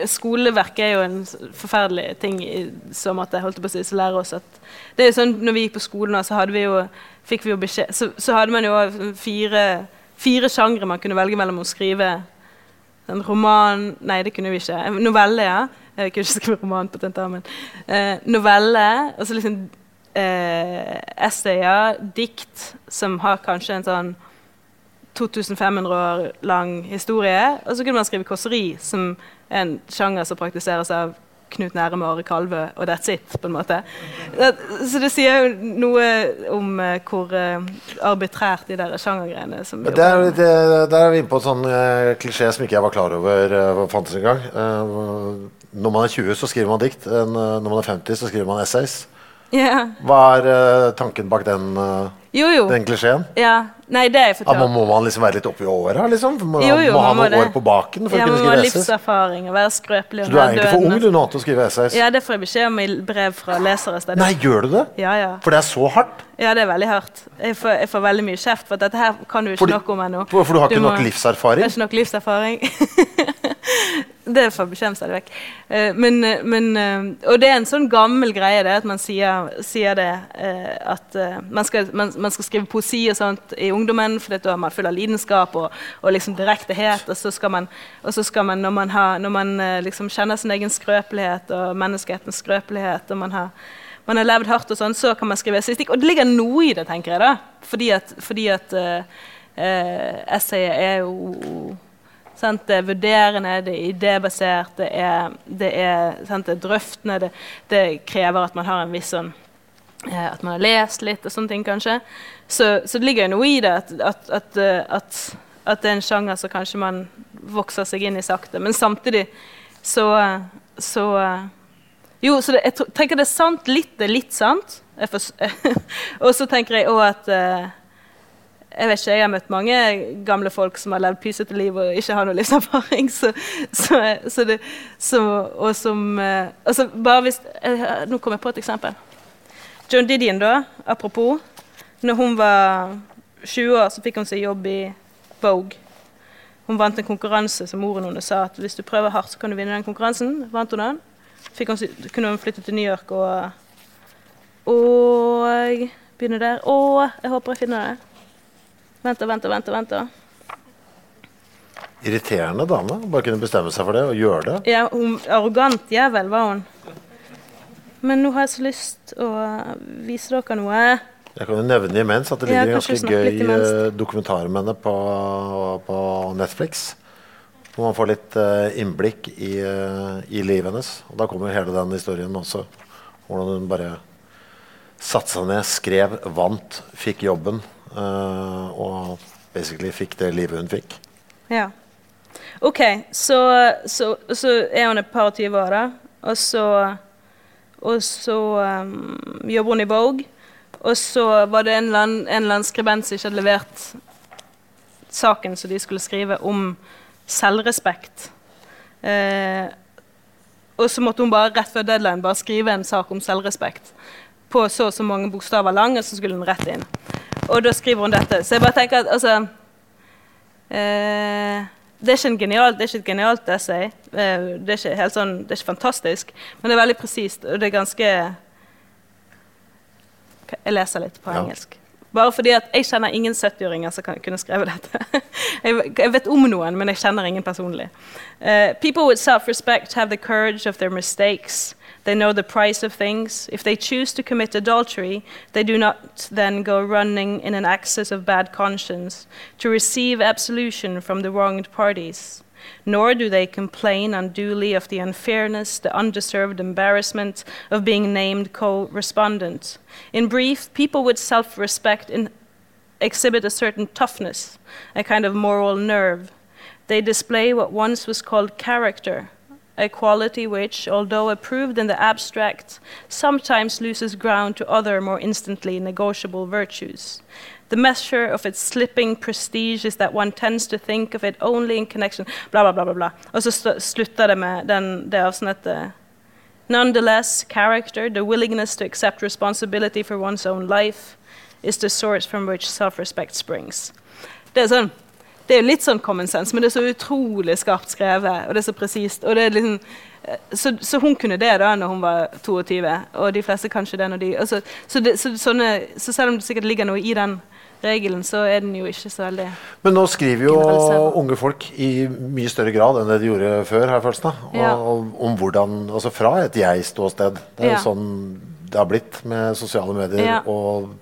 skoleverket er jo en forferdelig ting i så måte. holdt på å si, som lærer oss at det er jo sånn, når vi gikk på skolen, så hadde vi jo, fikk vi jo beskjed så, så hadde man jo fire, fire sjangre man kunne velge mellom å skrive en roman Nei, det kunne vi ikke. Novelle, ja. Jeg kunne ikke skrive roman på tentamen. Eh, novelle, altså liksom eh, essayer, dikt som har kanskje en sånn 2500 år lang historie. Og så kunne man skrive kåseri, som er en sjanger som praktiseres av Knut Nærum og Are Kalvø, og that's it. på en måte. Så det sier jo noe om eh, hvor eh, arbitrært de der sjangergreiene som vi Der, det, der er vi inne på en sånn eh, klisjé som ikke jeg var klar over uh, fantes engang. Uh, når man er 20, så skriver man dikt. når man er 50, så skriver man essays. Ja. Hva er uh, tanken bak den, uh, Jo, jo. den klisjeen? Ja. Nei, det er for Ja, må, man liksom være litt oppi åra? Liksom? Må, Jo, jo, må ha noen det. år på baken for ja, å kunne skrive essays? livserfaring og være skrøpelig. Så du er egentlig for ung du nå til å skrive essays? Ja, det får jeg beskjed om i brev fra lesere. Nei, gjør du det? Ja, ja. For det er så hardt? Ja, det er veldig hardt. Jeg får, jeg får veldig mye kjeft, for dette her kan du ikke Fordi- nok om ennå. For, for du har ikke må- nok livserfaring? Jeg har ikke nok livserfaring. det får om stadig vekk. Eh, Men, eh, men, eh, og det er en sånn gammel greie, det at man sier, sier det at man skal, man, man skal skrive poesi og sånt i ungdommen, for da er man full av lidenskap og, og liksom direktehet. Og så skal man, så skal man når man, har, når man liksom kjenner sin egen skrøpelighet og menneskehetens skrøpelighet, og man har man har levd hardt, og sånn, så kan man skrive essaystikk. Og det ligger noe i det, tenker jeg. da. Fordi at, fordi at uh, essayet er jo sant, Det er vurderende, det er idébasert, det er, det er, det drøftende. Det, det krever at man har en viss sånn eh, At man har lest litt og sånne ting, kanskje. Så, så det ligger jo noe i det at, at, at, eh, at, det er en sjanger som kanskje man vokser seg inn i sakte. Men samtidig så, så eh, jo, så det, jeg tenker det er sant. Litt er litt sant. Får- og så tenker jeg òg at Jeg vet ikke, jeg har møtt mange gamle folk som har levd pysete liv og ikke har noe livserfaring. Så, så, så det, og som eh, altså bare hvis, eh, Nå kom jeg på et eksempel. Joan Didion, da, apropos. Når hun var 20 år, så fikk hun seg jobb i Vogue. Hun vant en konkurranse som moren hennes sa at hvis du prøver hardt, så kan du vinne den konkurransen. Vant hun den? Fikk hun, kunne hun flytte til New York og Og begynne der. Å, jeg håper jeg finner det. Vent vente, vente, og vent. og vent. og. Irriterende dame. Bare kunne bestemme seg for det og gjøre det. Ja, hun, arrogant jævel var hun. Men nå har jeg så lyst å vise dere noe. Jeg kan jo nevne imens at det ligger en ganske gøy eh, dokumentar med henne på, på Netflix. Hvor man får litt eh, innblikk i, eh, i livet hennes. Og da kommer hele den historien også. Hvordan hun bare satte seg ned, skrev, vant, fikk jobben. Eh, og basically fikk det livet hun fikk. Ja. OK, så, så, så er hun et par og tyve år, da. Og så, og så um, jobber hun i Vogue. Og så var det en eller, annen, skribent som ikke hadde levert saken som de skulle skrive om selvrespekt. Eh, og så måtte hun bare rett før deadline bare skrive en sak om selvrespekt. På så og så mange bokstaver lang, og så skulle hun rett inn. Og da skriver hun dette. Så jeg bare tenker at altså Eh, det, er genialt, det er ikke et genialt essay. Eh, det, er ikke helt sånn, det er ikke fantastisk, men det er veldig presist. Og det er ganske Jeg leser litt på engelsk. Bare fordi at jeg kjenner ingen 70-åringer som kunne skrevet dette. jeg vet om noen, men jeg kjenner ingen personlig. Uh, people with self-respect have the courage of their mistakes, They know the price of things. If they choose to commit adultery, they do not then go running in an access of bad conscience to receive absolution from the wronged parties. Nor do they complain unduly of the unfairness, the undeserved embarrassment of being named co respondent. In brief, people with self respect exhibit a certain toughness, a kind of moral nerve. They display what once was called character, a quality which, although approved in the abstract, sometimes loses ground to other more instantly negotiable virtues. The measure of its slipping prestige is that one tends to think of it only in connection Bla, bla, bla. bla, bla. Og så slutter det med den, det avsnittet. Nonetheless, character, the willingness to accept responsibility for one's own life, is the source from which self-respect springs. Det er det er jo litt sånn common sense, men det er så utrolig skarpt skrevet. Og det er så presist. Liksom, eh, så, så, hun kunne det da når hun var 22, og de fleste kanskje det når de altså, så, det, så, sånne, så, selv om det sikkert ligger noe i den regelen, så er den jo ikke så veldig Men nå skriver jo unge folk i mye større grad enn det de gjorde før, har jeg følelsen av. Ja. Om hvordan Altså fra et jeg-ståsted. Det er jo ja. sånn det har blitt med sosiale medier ja. og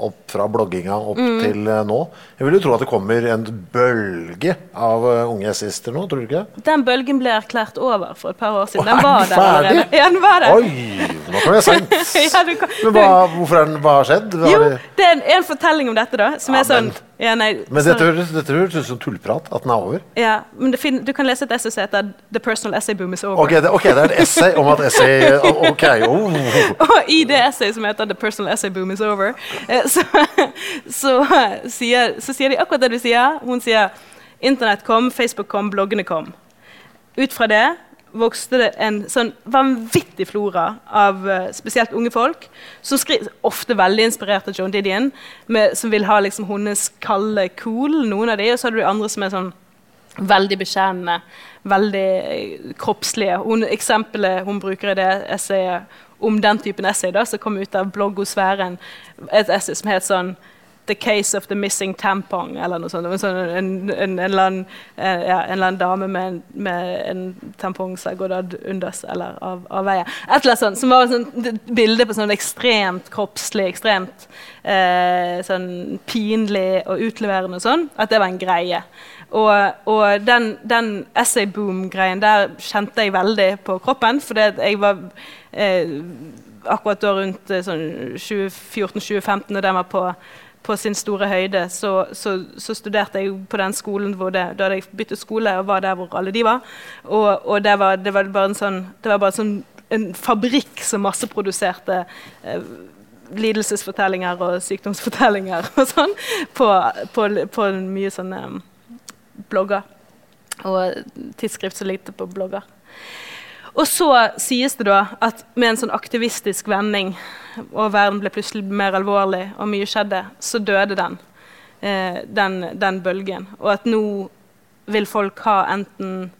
opp fra blogginga opp mm. til uh, nå. Jeg vil jo tro at det kommer en bølge av uh, unge essister nå, tror du ikke? det? Den bølgen ble erklært over for et par år siden. Den var der allerede. Ja, den var der. Oi, nå kom jeg seint. ja, Men hva, hvorfor er den, hva har skjedd? Hva jo, det er en, en, fortelling om dette, da, som ja, er sånn men. Ja, nei, men dette høres, dette høres ut som tullprat, at den er over. Ja, men fin, Du kan lese et essay som heter 'The Personal Essay Boom Is Over'. Ok, det, okay, det er et essay om at essay Ok, oh. Og i det essayet som heter 'The Personal Essay Boom Is Over', eh, så, så, sier, så sier de akkurat det du sier. Hun sier Internett kom, Facebook kom, bloggene kom. Ut fra det vokste det en sånn vanvittig flora av uh, spesielt unge folk, som skriver, ofte veldig inspirert av Joan Didion, med, som vil ha liksom hennes kalde cool, noen av de, og så har du andre som er sånn veldig bekjennende, veldig uh, kroppslige. Hun, eksempelet hun bruker i det essayet om den typen essay da, som kom ut av bloggosfæren, et essay som het sånn 'The Case of the Missing Tampong', eller noe sånt. En, en, en, en, eller, annen, eh, ja, en eller annen dame med, med en tampong som har gått unders eller av, av veien. Et eller annet sånt, Som var et bilde på sånn ekstremt kroppslig, ekstremt eh, sånn pinlig og utleverende og sånn. At det var en greie. Og, og den, den essay-boom-greien der kjente jeg veldig på kroppen. fordi jeg var eh, akkurat da rundt eh, sånn 2014-2015, og den var på på sin store høyde, så, så, så, studerte jeg på den skolen hvor det, da hadde jeg byttet skole og var der hvor alle de var. Og, og det, var, det, var, bare en sånn, det var bare sånn, en fabrikk som masseproduserte eh, lidelsesfortellinger og sykdomsfortellinger og sånn på, på, på mye sånne um, blogger. Og tidsskrift som ligger på blogger. Og så sies det da at med en sånn aktivistisk vending, og verden ble plutselig mer alvorlig, og mye skjedde, så døde den, eh, den, den bølgen. Og at nå vil folk ha enten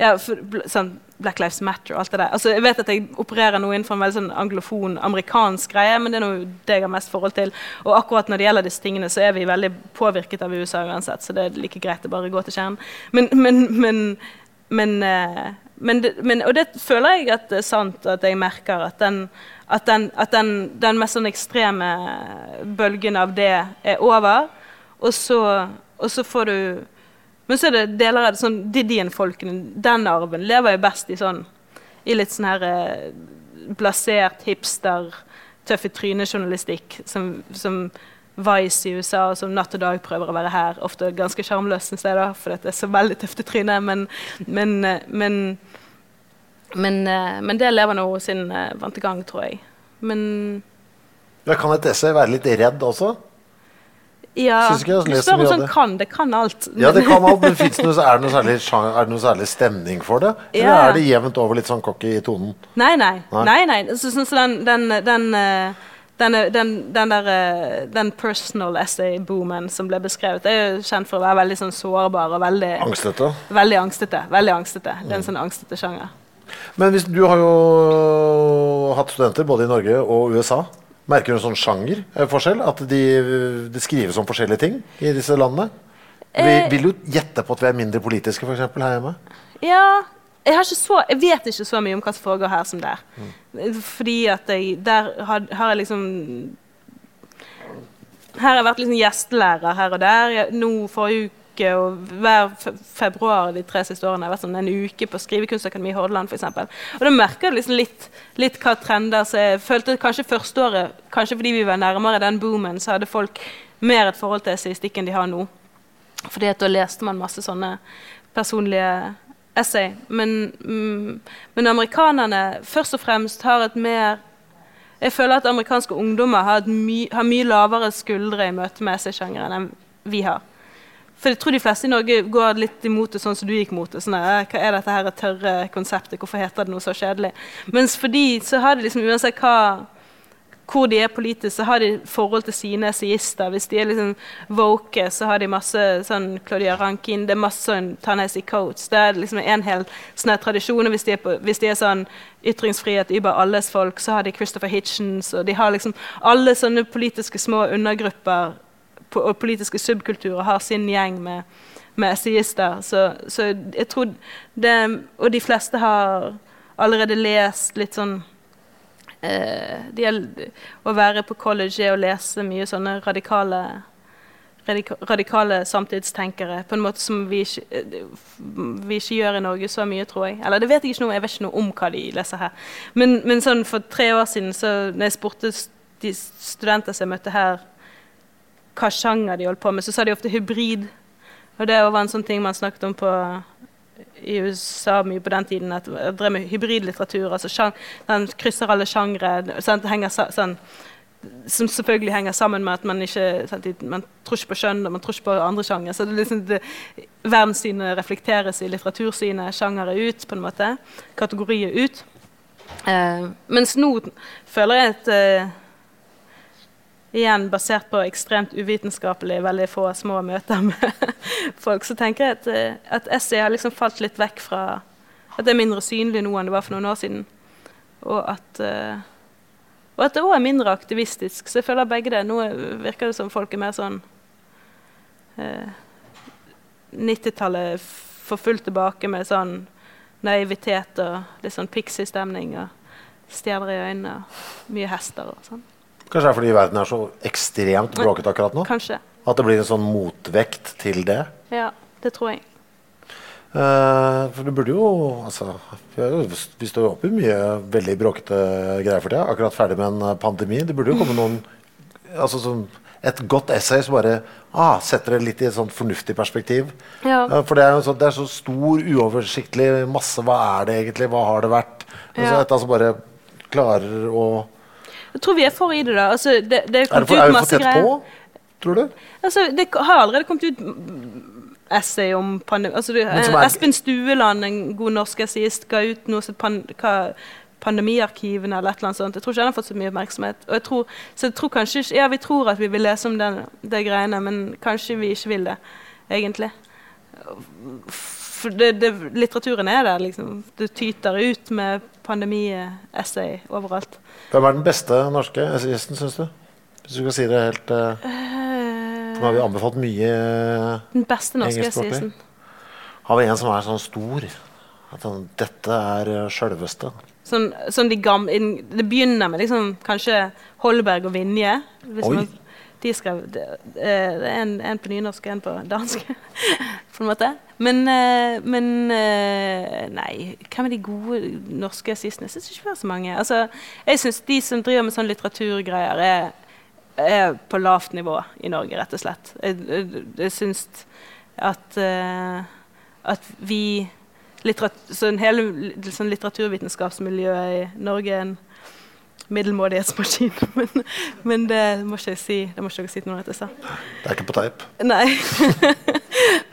ja, for, sånn Black Lives Matter og alt det der. Altså, jeg vet at jeg opererer nå innenfor en veldig sånn anglofon amerikansk greie, men det er noe det jeg har mest forhold til. Og akkurat når det gjelder disse tingene, så er vi veldig påvirket av USA uansett, så det er like greit å bare gå til kjernen. Men, men, men, men eh, men, men, og det føler jeg at det er sant, at jeg merker at den, at den, at den, den mest sånn ekstreme bølgen av det er over. Og så, og så, får du Men så er det deler av det sånn Didien-folkene, den arven, lever jo best i sånn i litt sånn her eh, blasert hipster, tøff i trynet-journalistikk som, som Vice i USA, som natt og dag prøver å være her. Ofte ganske sjarmløse steder, for dette er så veldig tøft i trynet. Men, men, men, men, men det lever nå sin uh, vante gang, tror jeg. Men ja, Kan et essay være litt redd også? Ja, du spør om sånn kan. Det kan alt. Ja, det kan alt, men det noe, er, det noe særlig, er det noe særlig stemning for det? Eller ja. er det jevnt over litt sånn cocky i tonen? Nei, nei. nei. nei, så, så den, den, den uh, den, den, den, der, eh, den personal essay-boomen som ble beskrevet, er jo kjent for å være veldig sånn sårbar og veldig Angstete? Veldig angstete. veldig angstete. Det er en mm. sånn angstete sjanger. Men hvis, du har jo hatt studenter både i Norge og USA. Merker du en sånn sjangerforskjell? At de, de, skrives om forskjellige ting i disse landene? Vi eh, vil jo gjette på at vi er mindre politiske for eksempel, her hjemme. Ja, jeg, så, jeg vet ikke så mye om hva som foregår her som der. Fordi at jeg Der har, har jeg liksom Her har jeg vært liksom gjestelærer her og der. Jeg, nå forrige uke og hver februar de tre siste årene har jeg vært sånn en uke på Skrivekunstakademi i Hordaland f.eks. Og da merker jeg liksom litt, litt hva trender Så jeg følte kanskje første året, kanskje fordi vi var nærmere den boomen, så hadde folk mer et forhold til essaystikk enn de har nå. Fordi at da leste man masse sånne personlige essay. Men, mm, men amerikanerne først og fremst har et mer Jeg føler at amerikanske ungdommer har, my, har mye lavere skuldre i møte med essaysjangeren enn vi har. For jeg tror de fleste i Norge går litt imot det sånn som du gikk mot det. Sånn, «Eh, hva er dette her tørre konseptet? Hvorfor heter det noe så kjedelig? Mens for de så har de liksom uansett hva hvor de er politisk, så har de forhold til sine essayister. Hvis de er liksom woke, så har de masse sånn Claudia Rankin, det er masse sånn Ta-Nehisi Coates. Det er liksom en hel sånn tradisjon. og Hvis de, hvis de er sånn ytringsfrihet über alles folk, så har de Christopher Hitchens, og de har liksom alle sånne politiske små undergrupper og politiske subkulturer har sin gjeng med, med essayister. Så, så jeg tror det Og de fleste har allerede lest litt sånn de er, Å være på college er å lese mye sånne radikale radika, radikale samtidstenkere på en måte som vi ikke, eh, vi ikke gjør i Norge så mye, tror jeg. Eller det vet jeg ikke noe, jeg vet ikke noe om hva de leser her. Men, men sånn for tre år siden, så når jeg spurte de studenter som jeg møtte her, hva sjanger de holdt på med, så sa de ofte hybrid. Og det var en sånn ting man snakket om på i USA mye på den tiden at jeg drev med hybridlitteratur. altså Den krysser alle sjangre. Sånn, som selvfølgelig henger sammen med at man ikke sant, man tror ikke på skjønn og man tror ikke på andre sjangre. Så det, liksom, det, verdenssynet reflekteres i litteratursynet, sjangere ut, på en måte. Kategorier ut. Eh, mens nå føler jeg at eh, Igjen basert på ekstremt uvitenskapelig, veldig få små møter med folk, så tenker jeg at, eh, at essay har liksom falt litt vekk fra At det er mindre synlig nå enn det var for noen år siden. Og at, uh, og at det òg er mindre aktivistisk. Så jeg føler begge det. Nå virker det som folk er mer sånn uh, 90-tallet får fullt tilbake med sånn naivitet og litt sånn pixie-stemning og stjerner i øynene og mye hester og sånn. Kanskje det er fordi verden er så ekstremt bråkete akkurat nå? Kanskje. At det blir en sånn motvekt til det? Ja, det tror jeg. Uh, for det burde jo altså, Vi står jo oppe i mye veldig bråkete greier for tida. Akkurat ferdig med en pandemi. Det burde jo komme noen altså, som, Et godt essay som bare ah, setter det litt i et sånn fornuftig perspektiv. Ja. Uh, for det er så, det er så stor, uoversiktlig masse. Hva er det egentlig? Hva har det vært? Ja. altså bare klarer å Jeg tror vi er for i det, da. Altså, det, det Er for, ut er vi for tett greier. på, tror du? Altså, det har allerede kommet ut essay om pandemi. Altså, er- Espen Stueland, en god norsk essayist, ga ut noe som pan, Pandemiarkivene eller et eller annet sånt. Jeg tror ikke han har fått så mye oppmerksomhet. Og jeg tror, så jeg tror kanskje Ja, vi tror at vi vil lese om den, det greiene, men kanskje vi ikke vil det, egentlig. For det, det, litteraturen er der, liksom. Det tyter ut med pandemi-essay overalt. Hvem er den beste norske essayisten, syns du? Hvis du skal si det helt uh, Nå har vi anbefalt mye eh, Den beste norske essayisten. Har vi en som er sånn stor? At han, dette er sjølveste. Sånn, sånn de gamle, det begynner med liksom, kanskje Holberg og Vinje. Hvis Oi. man, de skrev, det, det er en, en på nynorsk og en på dansk. på en måte. Men, eh, men eh, Nei, hvem er de gode norske assistene? Jeg syns ikke vi har så mange. Altså, jeg syns de som driver med sånn litteraturgreier, er, er på lavt nivå i Norge, rett og slett. Jeg, jeg, jeg syns at, eh, at vi litterat sånn hele sånn litteraturvitenskapsmiljøet i Norge er en middelmådighetsmaskin. Men, men det må ikke jeg si. Det må ikke dere si til noen at jeg sa. Det er ikke på teip. Nei.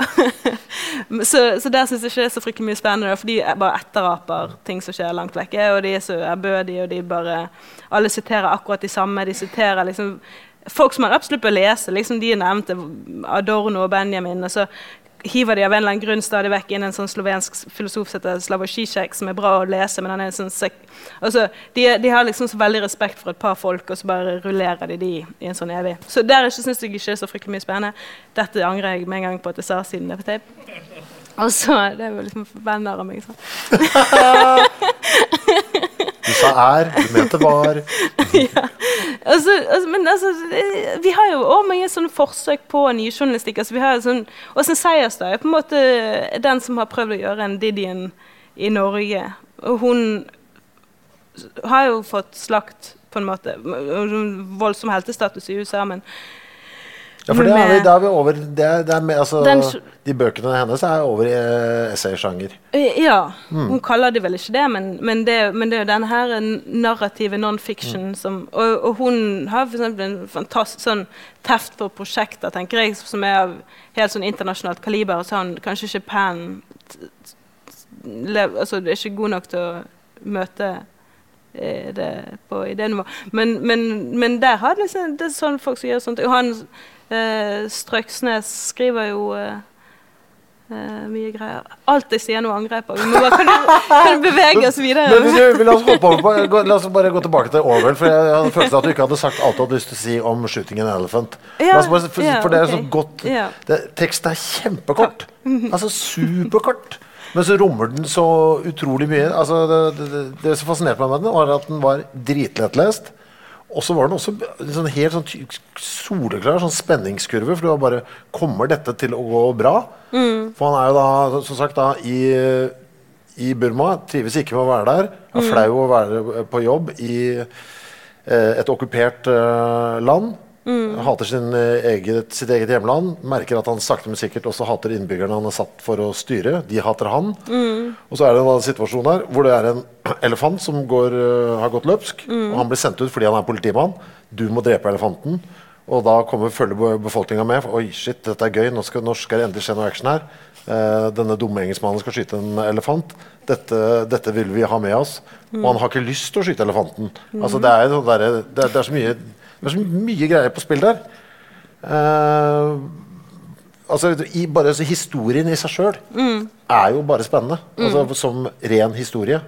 så, så der syns jeg ikke det er så fryktelig mye spennende, for de bare etteraper ting som skjer langt vekke. Og de er så ærbødige, og de bare Alle siterer akkurat de samme. De siterer liksom Folk som man absolutt bør lese. liksom De er nevnt, Adorno og Benjamin. og så hiver de av en eller annen grunn stadig vekk inn en sånn slovensk filosof som heter Slavoj Zizek, som er bra å lese, men han er sånn altså, de, de har liksom så veldig respekt for et par folk, og så bare rullerer de de i en sånn evig. Så der syns jeg ikke det er så fryktelig mye spennende. Dette angrer jeg med en gang på at jeg sa siden det er på tape. Og så Det er jo liksom venner av meg. sånn. Du sa er, du mente var. Altså, altså, men altså, vi har jo også mange sånne forsøk på nyjournalistikk. Altså, vi har sånn, Åsen Seierstad er på en måte den som har prøvd å gjøre en Didien i Norge. Og hun har jo fått slakt på en måte voldsom heltestatus i USA, men Ja, for det er vi, da er vi over det er, det er med, altså, Den De bøkene hennes er over i eh, essaysjanger. Ja. Ja, hun kaller det vel ikke det, men, men, det, men det er jo denne her narrative non-fiction som og, og hun har for eksempel en fantastisk sånn teft for prosjekter, tenker jeg, som er av helt sånn internasjonalt kaliber. Så han kanskje ikke pen Altså, det er ikke god nok til å møte eh, det på idénivå. Men, men, men der har det liksom, det er sånn folk som gjør sånt. Og han eh, Strøksnes skriver jo eh, Eh, mye greier. Alt jeg sier nå, angrer jeg på. Vi må bare, kan, du, kan bevege oss videre? Men du, la, oss på, gå, la oss bare gå tilbake til Orwell. For jeg, hadde følelsen av at du ikke hadde sagt alt du hadde lyst til å si om 'Shooting an Elephant'. Ja, bare, for, ja, for det er okay. så godt Ja. det, Teksten er kjempekort. Altså superkort. Men så rommer den så utrolig mye. Altså, det, det, det, det som fascinerte meg med den, var at den var dritlettlest. Og så var den også en sånn helt sånn soleklar sånn spenningskurve. For det var bare Kommer dette til å gå bra? For han er jo da, som sagt, da i, i Burma. Trives ikke med å være der. Er flau å være på jobb i eh, et okkupert eh, land. Hater sin, eh, eget, sitt eget hjemland. Merker at han sakte, men sikkert også hater innbyggerne han er satt for å styre. De hater han. Og så er det en annen situasjon her hvor det er en elefant som går, eh, har gått løpsk. Og han blir sendt ut fordi han er politimann. Du må drepe elefanten. Og da kommer følger befolkninga med. Oi, shit, dette er gøy. Nå skal, nå skal det endelig skje noe action her. Eh, denne dumme engelskmannen skal skyte en elefant. Dette, dette vil vi ha med oss. Og han har ikke lyst til å skyte elefanten. Altså, det, er, sånn det, er, det, er så mye, det er så mye greier på spill der. Uh, altså, i, bare altså, Historien i seg sjøl er jo bare spennende. Altså, som ren historie.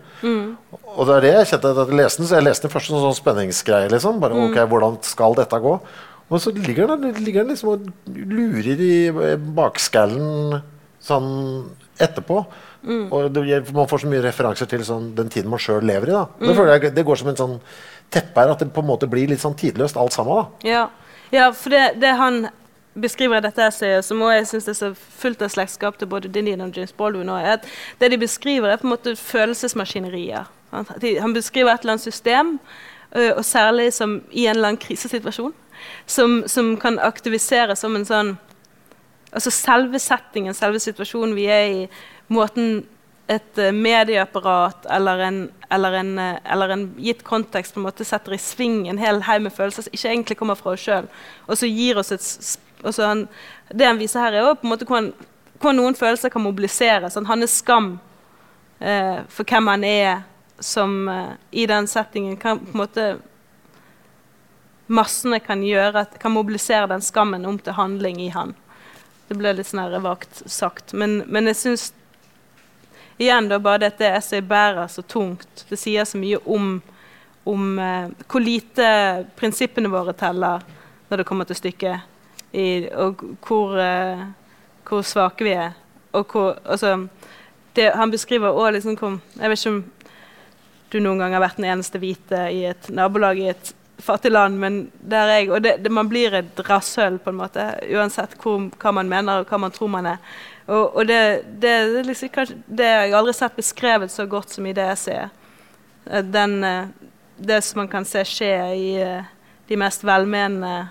Og det er det jeg kjente at jeg leste den. Så jeg leste den først som en sånn spenningsgreie. Liksom. Bare, ok, Hvordan skal dette gå? Og så ligger den, ligger den liksom og lurer i bakskallen sånn etterpå. Og det, man får så mye referanser til sånn, den tiden man sjøl lever i. Da. Det, jeg, det går som en sånn teppe her, at det på en måte blir litt sånn tidløst alt sammen. Da. Ja, ja for det, det han beskriver i dette essayet, som også jeg synes er så fullt av slektskap til både Dinian og James Baldwin, er at det de beskriver, er på en måte følelsesmaskinerier. Han, Han beskriver et eller annet system, og særlig som i en eller annen krisesituasjon, som, som kan aktiviseres som en sånn Altså selve settingen, selve situasjonen vi er i, måten et eh, medieapparat eller en, eller, en, eh, eller en gitt kontekst på en måte setter i sving en hel haug med følelser som ikke egentlig kommer fra oss sjøl, og så gir oss et Det han viser her, er på en måte hvordan, hvordan noen følelser kan mobiliseres. Sånn, hans skam eh, for hvem han er som eh, i den settingen kan på en måte Massene kan gjøre at, kan mobilisere den skammen om til handling i han. Det ble litt sånn vagt sagt. Men, men jeg syns igjen da bare dette essayet bærer så tungt. Det sier så mye om, om eh, hvor lite prinsippene våre teller når det kommer til stykket, i, og hvor, eh, hvor svake vi er. Og hvor, altså, det, han beskriver også liksom Jeg vet ikke om du noen gang har vært den eneste hvite i et nabolag i et fattig land, men der er jeg, og det, det, man blir et rasshøl på en måte, uansett hvor, hva man mener og hva man tror man er. Og, og det, det, liksom, kanskje, det har jeg aldri sett beskrevet så godt som i det essayet. ser. Den, eh, det som man kan se skje i eh, de mest velmenende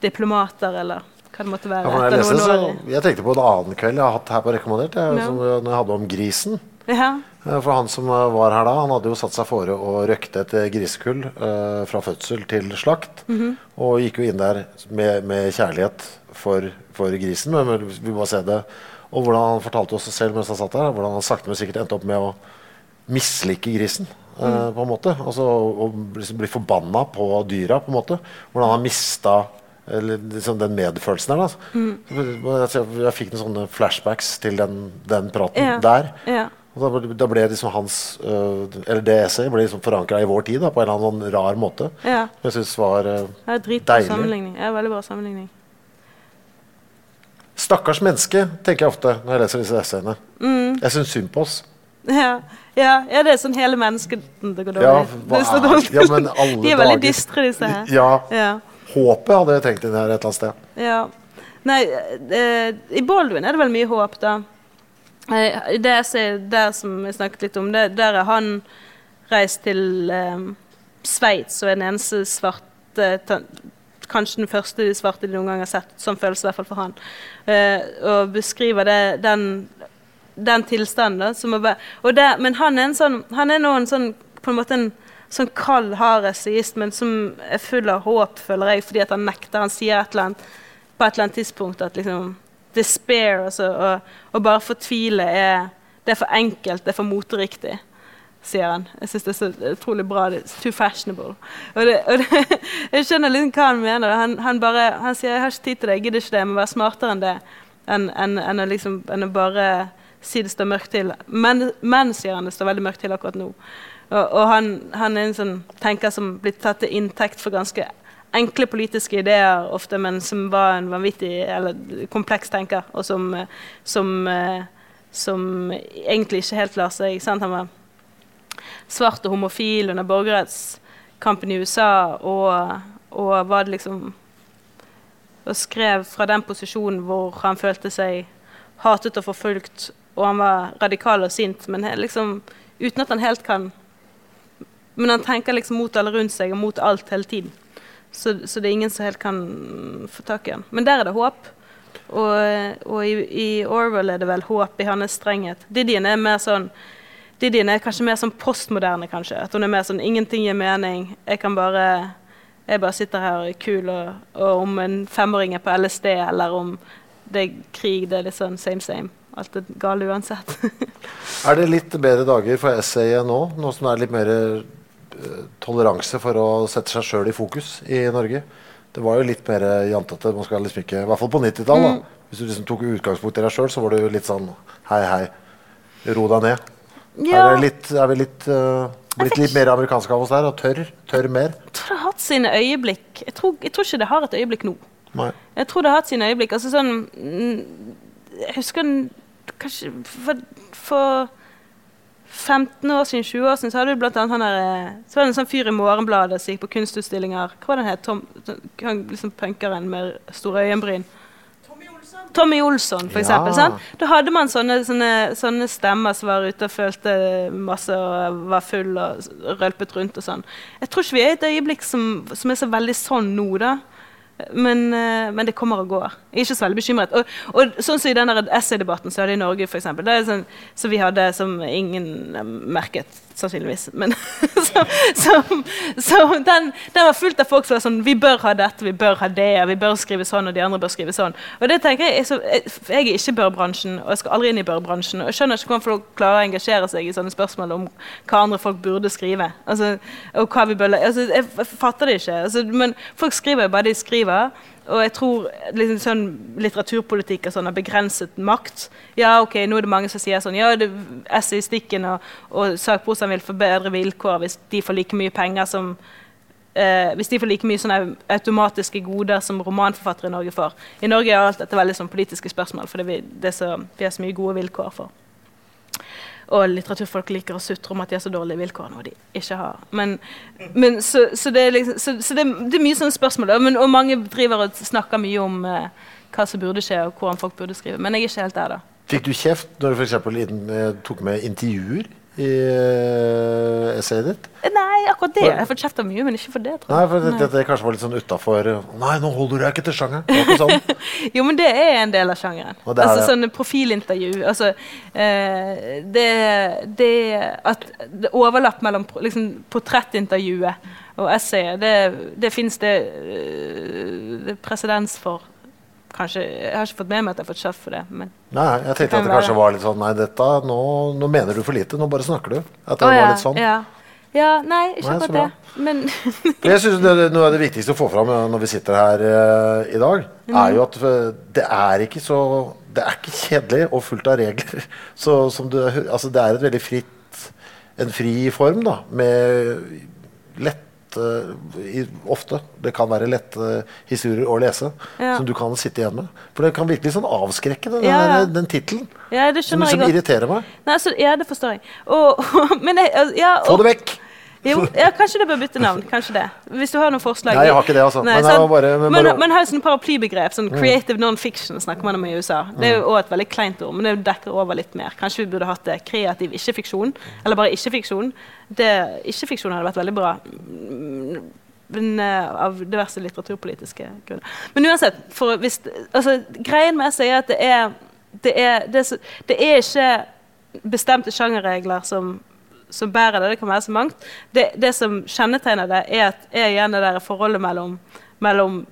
diplomater, eller hva det måtte være. Ja, jeg, leste, så, jeg tenkte på en annen kveld jeg har hatt her på rekommandert. Jeg, Ja. som, når jeg hadde om grisen. Ja. Eh, For han som eh, var her da, han hadde jo satt seg fore å røkte et eh, grisekull eh, fra fødsel til slakt. Mhm. Og gikk jo inn der med, med kjærlighet for, for grisen. Men vi må se det. Og hvordan han fortalte oss selv mens han satt der, hvordan han sakte, men sikkert endte opp med å mislike grisen. eh, Mhm. på en måte. Altså å liksom bli forbanna på dyra, på en måte. Hvordan han mista eller liksom den medfølelsen der. Altså. Mm. Jeg, jeg fikk noen sånne flashbacks til den, den praten Ja. der. Ja. Og da, ble- da ble liksom hans uh, Eller det essayet ble liksom forankra i vår tid da, på en eller annen sånn rar måte. Ja. Som jeg syns var uh, Det er dritbra Deilig. sammenligning. Ja, veldig bra sammenligning. Stakkars menneske, tenker jeg ofte når jeg leser disse essayene. Mm. Jeg syns synd på oss. Ja, ja, ja, det er sånn hele mennesket det går Ja, dårlig. er- ja, men alle De er veldig dystre, disse her. Ja. Ja. Håpet hadde jeg tenkt inn her et eller annet sted. Ja. Nei, eh, i Baldwin er det vel mye håp, da. Eh, det der som jeg snakket litt om, det, der er han reist til eh, Sveits og er den eneste svarte Kanskje den første svarte de noen gang har sett. Sånn føles det i hvert fall for han. Eh, og beskriver det, den, den tilstanden. da, og det, men han er, en sånn, han er nå en sånn på en måte en sånn kald, hard essayist, men som er full av håp, føler jeg, fordi at han nekter. Han sier et eller annet på et eller annet tidspunkt at liksom Despair altså, og, og bare fortvile er Det er for enkelt, det er for moteriktig, sier han. Jeg syns det er så utrolig bra. Er too fashionable. Og det, og det, jeg skjønner liksom hva han mener. Han, han, bare, han sier 'jeg har ikke tid til det, jeg gidder ikke det', jeg må være smartere enn det. Enn en, en, liksom, enn å bare si det står mørkt til. Men, men, sier han, det står veldig mørkt til akkurat nå. Og, og han, han er en sånn tenker som blir tatt til inntekt for ganske enkle politiske ideer ofte, men som var en vanvittig eller kompleks tenker, og som, som, eh, som egentlig ikke helt lar seg sant? Han var svart og homofil under borgerrettskampen i USA, og, og var det liksom Og skrev fra den posisjonen hvor han følte seg hatet og forfulgt, og han var radikal og sint, men liksom uten at han helt kan Men han tenker liksom mot alle rundt seg og mot alt hele tiden. Så, så det er ingen som helt kan få tak i han. Men der er det håp. Og, og i, i Orwell er det vel håp i hans strenghet. Didien er mer sånn Didien er kanskje mer sånn postmoderne, kanskje. At hun er mer sånn ingenting gir mening. Jeg kan bare jeg bare sitter her og er kul, og, og om en femåring er på LSD, eller om det er krig, det er litt sånn same same. Alt er galt uansett. Er det litt bedre dager for essayet nå, nå som det er litt mer uh, toleranse for å sette seg sjøl i fokus i Norge? Det var jo litt mer jantete. Man skal liksom ikke, I hvert fall på 90-tallet. Mm. Hvis du liksom tok utgangspunkt i deg sjøl, så var jo litt sånn Hei, hei. Ro deg ned. Ja. Er, litt, er vi litt, eh, blitt litt mer amerikanske av oss der? Og tørr? Tørr mer? Jeg tror det har hatt sine øyeblikk. Jeg tror, jeg tror ikke det har et øyeblikk nå. Nei. Jeg tror det har hatt sine øyeblikk. Altså sånn mm, Jeg husker kanskje for, for 15 år siden, 20 år siden, så hadde du blant annet han der eh, Så var det en sånn fyr i Morgenbladet som gikk på kunstutstillinger. Hva var det han het? Tom, han, liksom punkeren med store øyenbryn. Tommy Olsson, for Ja. eksempel. Sant? Da hadde man sånne, sånne, sånne stemmer som var ute og følte masse og var full og rølpet rundt og sånn. Jeg tror ikke vi er i et øyeblikk som, som er så veldig sånn nå, da. Men, eh, men det kommer og går. Jeg er ikke så veldig bekymret. Og, og sånn som i den essaydebatten som vi hadde i Norge, for eksempel, det er sånn, som vi hadde som ingen merket, sannsynligvis. Men som, som, som den, den var fullt av folk som var sånn Vi bør ha dette, vi bør ha det, og vi bør skrive sånn, og de andre bør skrive sånn. Og det tenker Jeg så, jeg, jeg er ikke børbransjen, og jeg skal aldri inn i børbransjen. Og jeg skjønner ikke hvordan folk klarer å engasjere seg i sånne spørsmål om hva andre folk burde skrive. Altså, og hva vi bør, altså, jeg, jeg fatter det ikke. Altså, men folk skriver jo bare de skriver. Og jeg tror liksom, sånn litteraturpolitikk og sånn har begrenset makt. Ja, ok, nå er det mange som sier sånn Ja, det, essaystikken og, og sakprosaen vil få bedre vilkår hvis de får like mye penger som eh, Hvis de får like mye sånne automatiske goder som romanforfattere i Norge får. I Norge er alt dette veldig sånn politiske spørsmål, for vi, det er så, vi har så mye gode vilkår for. Og litteraturfolk liker å sutre om at de har så dårlige vilkår, noe de ikke har. Men, men så, så, det er liksom, så, så det, det er mye sånne spørsmål. Og, Men, og mange driver og snakker mye om eh, hva som burde skje, og hvordan folk burde skrive. Men jeg er ikke helt der, da. Fikk du kjeft når du eksempel eh, tok med intervjuer i eh, essayet ditt? Nei, akkurat det. Jeg har fått kjeft mye, men ikke for det. tror Nei, jeg. for det, det Dette kanskje var litt sånn utafor Nei, nå holder jeg ikke til sjangeren. Ikke sånn. Jo, men det er en del av sjangeren. Det er altså det. sånne profilintervju. Altså, eh, det, det at det overlapp mellom liksom, portrettintervjuet og essayet, det, det fins det, eh, det presedens for. Kanskje, Jeg har ikke fått med meg at jeg har fått kjeft for det. Men Nei, jeg tenkte kan at det være. kanskje var litt sånn Nei, dette, nå, nå mener du for lite. Nå bare snakker du. At det Å, ja, var litt sånn. Ja, ja nei, ikke akkurat det. Men jeg synes det, Noe av det viktigste å få fram eh, når vi sitter her uh, i dag, Mm. er jo at eh, det er ikke så Det er ikke kjedelig og fullt av regler. Så som du, altså det er et veldig fritt En fri form, da, med lett eh, i, ofte Det kan være lette historier å lese Ja. som du kan sitte igjen med. For det kan virkelig sånn avskrekke, den, Ja, den, den tittelen. Ja, det Som, skjønner som jeg godt. irriterer meg. Nei, så, ja, det forstår jeg. Og, men jeg, altså, ja, Få det vekk! Jo, ja, kanskje det bør bytte navn. kanskje det. Hvis du har noen forslag. Nei, jeg har ikke det, altså. Nei, Men jeg bare- men bare- man har jo sånne paraplybegrep. Sånn Mm. creative non-fiction snakker man om i USA. Det er jo også et veldig kleint ord, men det dekker over litt mer. Kanskje vi burde hatt det kreativ ikke-fiksjon, eller bare ikke-fiksjon. Ikke-fiksjon hadde vært veldig bra. Mm, Men, uh, av diverse litteraturpolitiske grunner. Men uansett, for hvis, altså, greien med essay er at det er det er, det, er det er ikke bestemte sjangerregler som, som bærer det. Det kan være så mangt. Det, det som kjennetegner det, er, at, er igjen det der forholdet mellom, mellom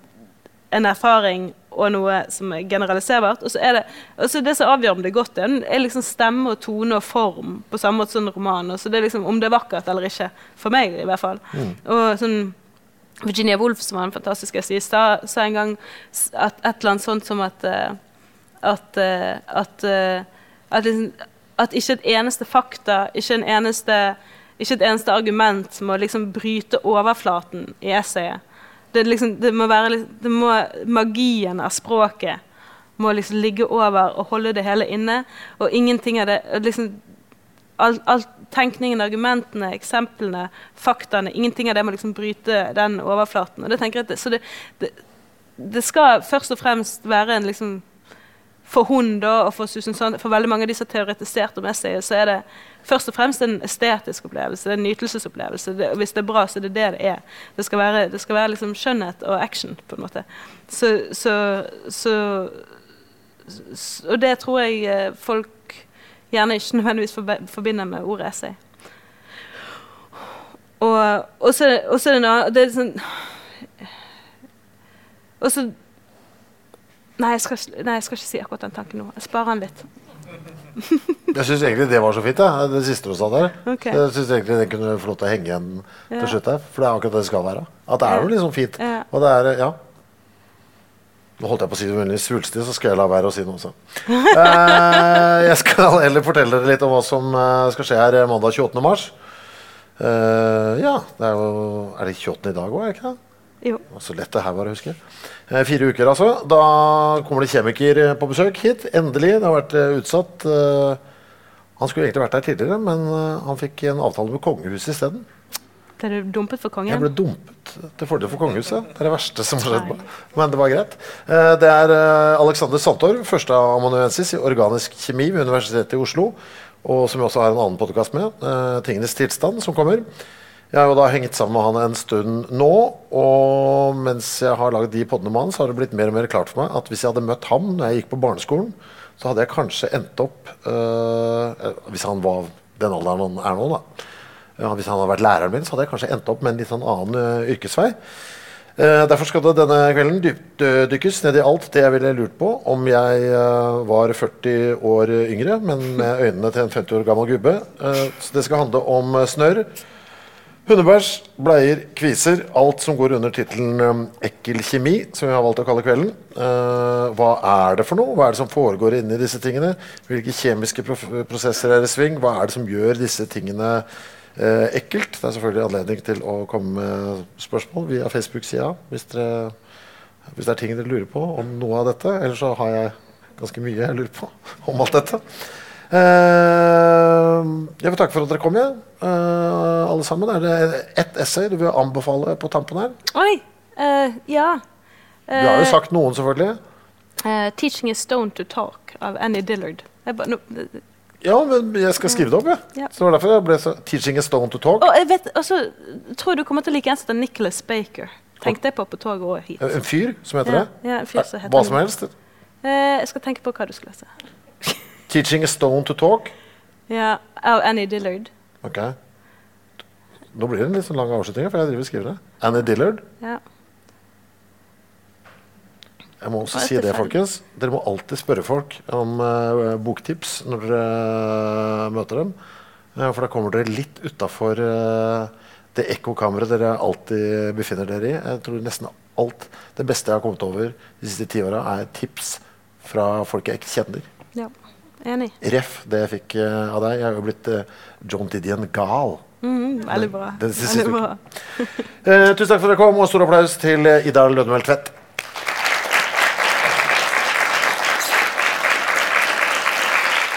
en erfaring og noe som er generaliserbart. Og så er det, det som avgjør om det er godt, er, liksom stemme og tone og form på samme måte som en roman. Og så det er liksom om det er vakkert eller ikke. For meg, i hvert fall. Og sånn Virginia Woolf, som var en fantastisk essayist, sa, sa en gang at et eller annet sånt som at at, at, eh, at, eh, at, liksom, at ikke et eneste fakta, ikke, en eneste, ikke et eneste argument må liksom bryte overflaten i essayet. Det, liksom, det må være det må, Magien av språket må liksom ligge over og holde det hele inne. Og ingenting av det liksom, all, all tenkningen, argumentene, eksemplene, faktaene Ingenting av det må liksom bryte den overflaten. Og det jeg at det, så det, det, det skal først og fremst være en liksom for hun da, og for Susan Sand, for veldig mange av de som har teoretisert om essayet, så er det først og fremst en estetisk opplevelse, en nytelsesopplevelse. Det, hvis det er bra, så er det det det er. Det skal være, det skal være liksom skjønnhet og action, på en måte. Så, så, så, Og det tror jeg eh, folk gjerne ikke nødvendigvis forbinder med ordet essay. Og, og så er det en annen sånn Og så Nei jeg, skal, nei, jeg skal ikke si akkurat den tanken nå. Jeg sparer den litt. Jeg syns egentlig det var så fint, jeg. det siste du sa der. Okay. Jeg synes egentlig det kunne få lov til å henge igjen Ja. til slutt her. For det er akkurat det det skal være. At det er jo liksom fint. Ja. Og det er Ja. Nå holdt jeg på å si det veldig svulstig, så skal jeg la være å si noe også. Eh, jeg skal heller fortelle dere litt om hva som eh, skal skje her eh, mandag 28. mars. Eh, ja, det er jo Er det 28. i dag òg, er det ikke det? Jo. Det var Så lett det her var å huske. Eh, fire uker, altså. Da kommer det kjemiker eh, på besøk hit. Endelig. Det har vært eh, utsatt. Eh, han skulle egentlig vært der tidligere, men eh, han fikk en avtale med kongehuset isteden. Ble du dumpet for kongen? Jeg ble dumpet til fordel for kongehuset. Det er det verste som har skjedd. Men det var greit. Eh, Det er Alexander Sandtorv, førsteamanuensis i organisk kjemi ved Universitetet i Oslo, og som vi også har en annen podkast med, Tingenes tilstand, som kommer. Jeg har jo da hengt sammen med han en stund nå, og mens jeg har lagd de podene med han, så har det blitt mer og mer klart for meg at hvis jeg hadde møtt ham når jeg gikk på barneskolen, så hadde jeg kanskje endt opp øh, Hvis han var den alderen han er nå, da. Hvis han hadde vært læreren min, så hadde jeg kanskje endt opp med en litt sånn annen øh, yrkesvei. Eh, derfor skal det denne kvelden dykkes ned i alt det jeg ville lurt på om jeg eh, var 40 år yngre, men med øynene til en 50 år gammel gubbe. Så det skal handle om snørr, hundebæsj, bleier, kviser. Alt som går under tittelen um, ekkel kjemi, som vi har valgt å kalle kvelden. Eh, hva er det for noe? Hva er det som foregår inni disse tingene? Hvilke kjemiske prosesser er i sving? Hva er det som gjør disse tingene eh, ekkelt? Det er selvfølgelig anledning til å komme med spørsmål via Facebook-sida hvis, hvis det er ting dere lurer på om noe av dette. Ellers så har jeg ganske mye jeg lurer på om alt dette. Eh, jeg vil takke for at dere kom igjen, eh, alle sammen. Er det ett essay du vil anbefale på tampen her? Oi! eh, ja. Du har jo sagt noen, selvfølgelig. 'Teaching a Stone to Talk' av Annie Dillard. Jeg ba, no, Ja, men jeg skal skrive det opp, jeg. Ja. Så det var derfor jeg ble så Teaching a stone to talk. og jeg vet, også, tror du kommer til å like en som heter Nicholas Baker. Tenkte jeg på på toget og hit. En fyr som heter Ja, det? ja, en fyr som heter Hva som helst? Jeg skal tenke på hva du skulle lese. Teaching a stone to talk. Ja, Av Annie Dillard. Ok. Nå blir det en litt sånn lang avslutning, for jeg driver og skriver det. Annie Dillard. Ja. Jeg må også si det, folkens. Dere må alltid spørre folk om uh, boktips når dere uh, møter dem. Uh, for da kommer dere litt utafor det ekkokammeret dere alltid befinner dere i. Jeg tror nesten alt det beste jeg har kommet over de siste ti åra, er tips fra folk jeg ikke kjenner. ja. Enig. Ref det jeg fikk uh, av deg. Jeg har jo blitt uh, John Didion gal Mm, veldig bra. Den, den Veldig bra. uh, tusen takk for at dere kom, og stor applaus til Idar Ida Lønnemel Tvedt.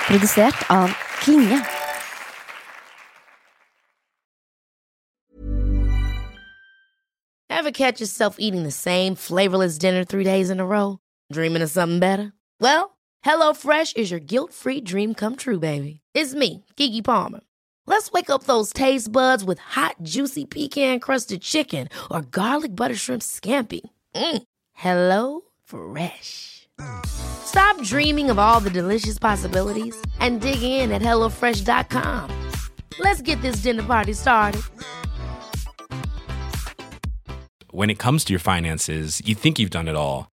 Produsert av Klinge. Ever catch yourself eating the same flavorless dinner three days in a row? Dreaming of something better? Well, HelloFresh is your guilt free dream come true, baby. It's me, Kiki Palmer. Let's wake up those taste buds with hot, juicy pecan crusted chicken or garlic butter shrimp scampi. Mm. Hello Fresh. Stop dreaming of all the delicious possibilities and dig in at HelloFresh.com. Let's get this dinner party started. when it comes to your finances, you think you've done it all.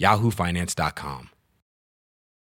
yahoofinance.com.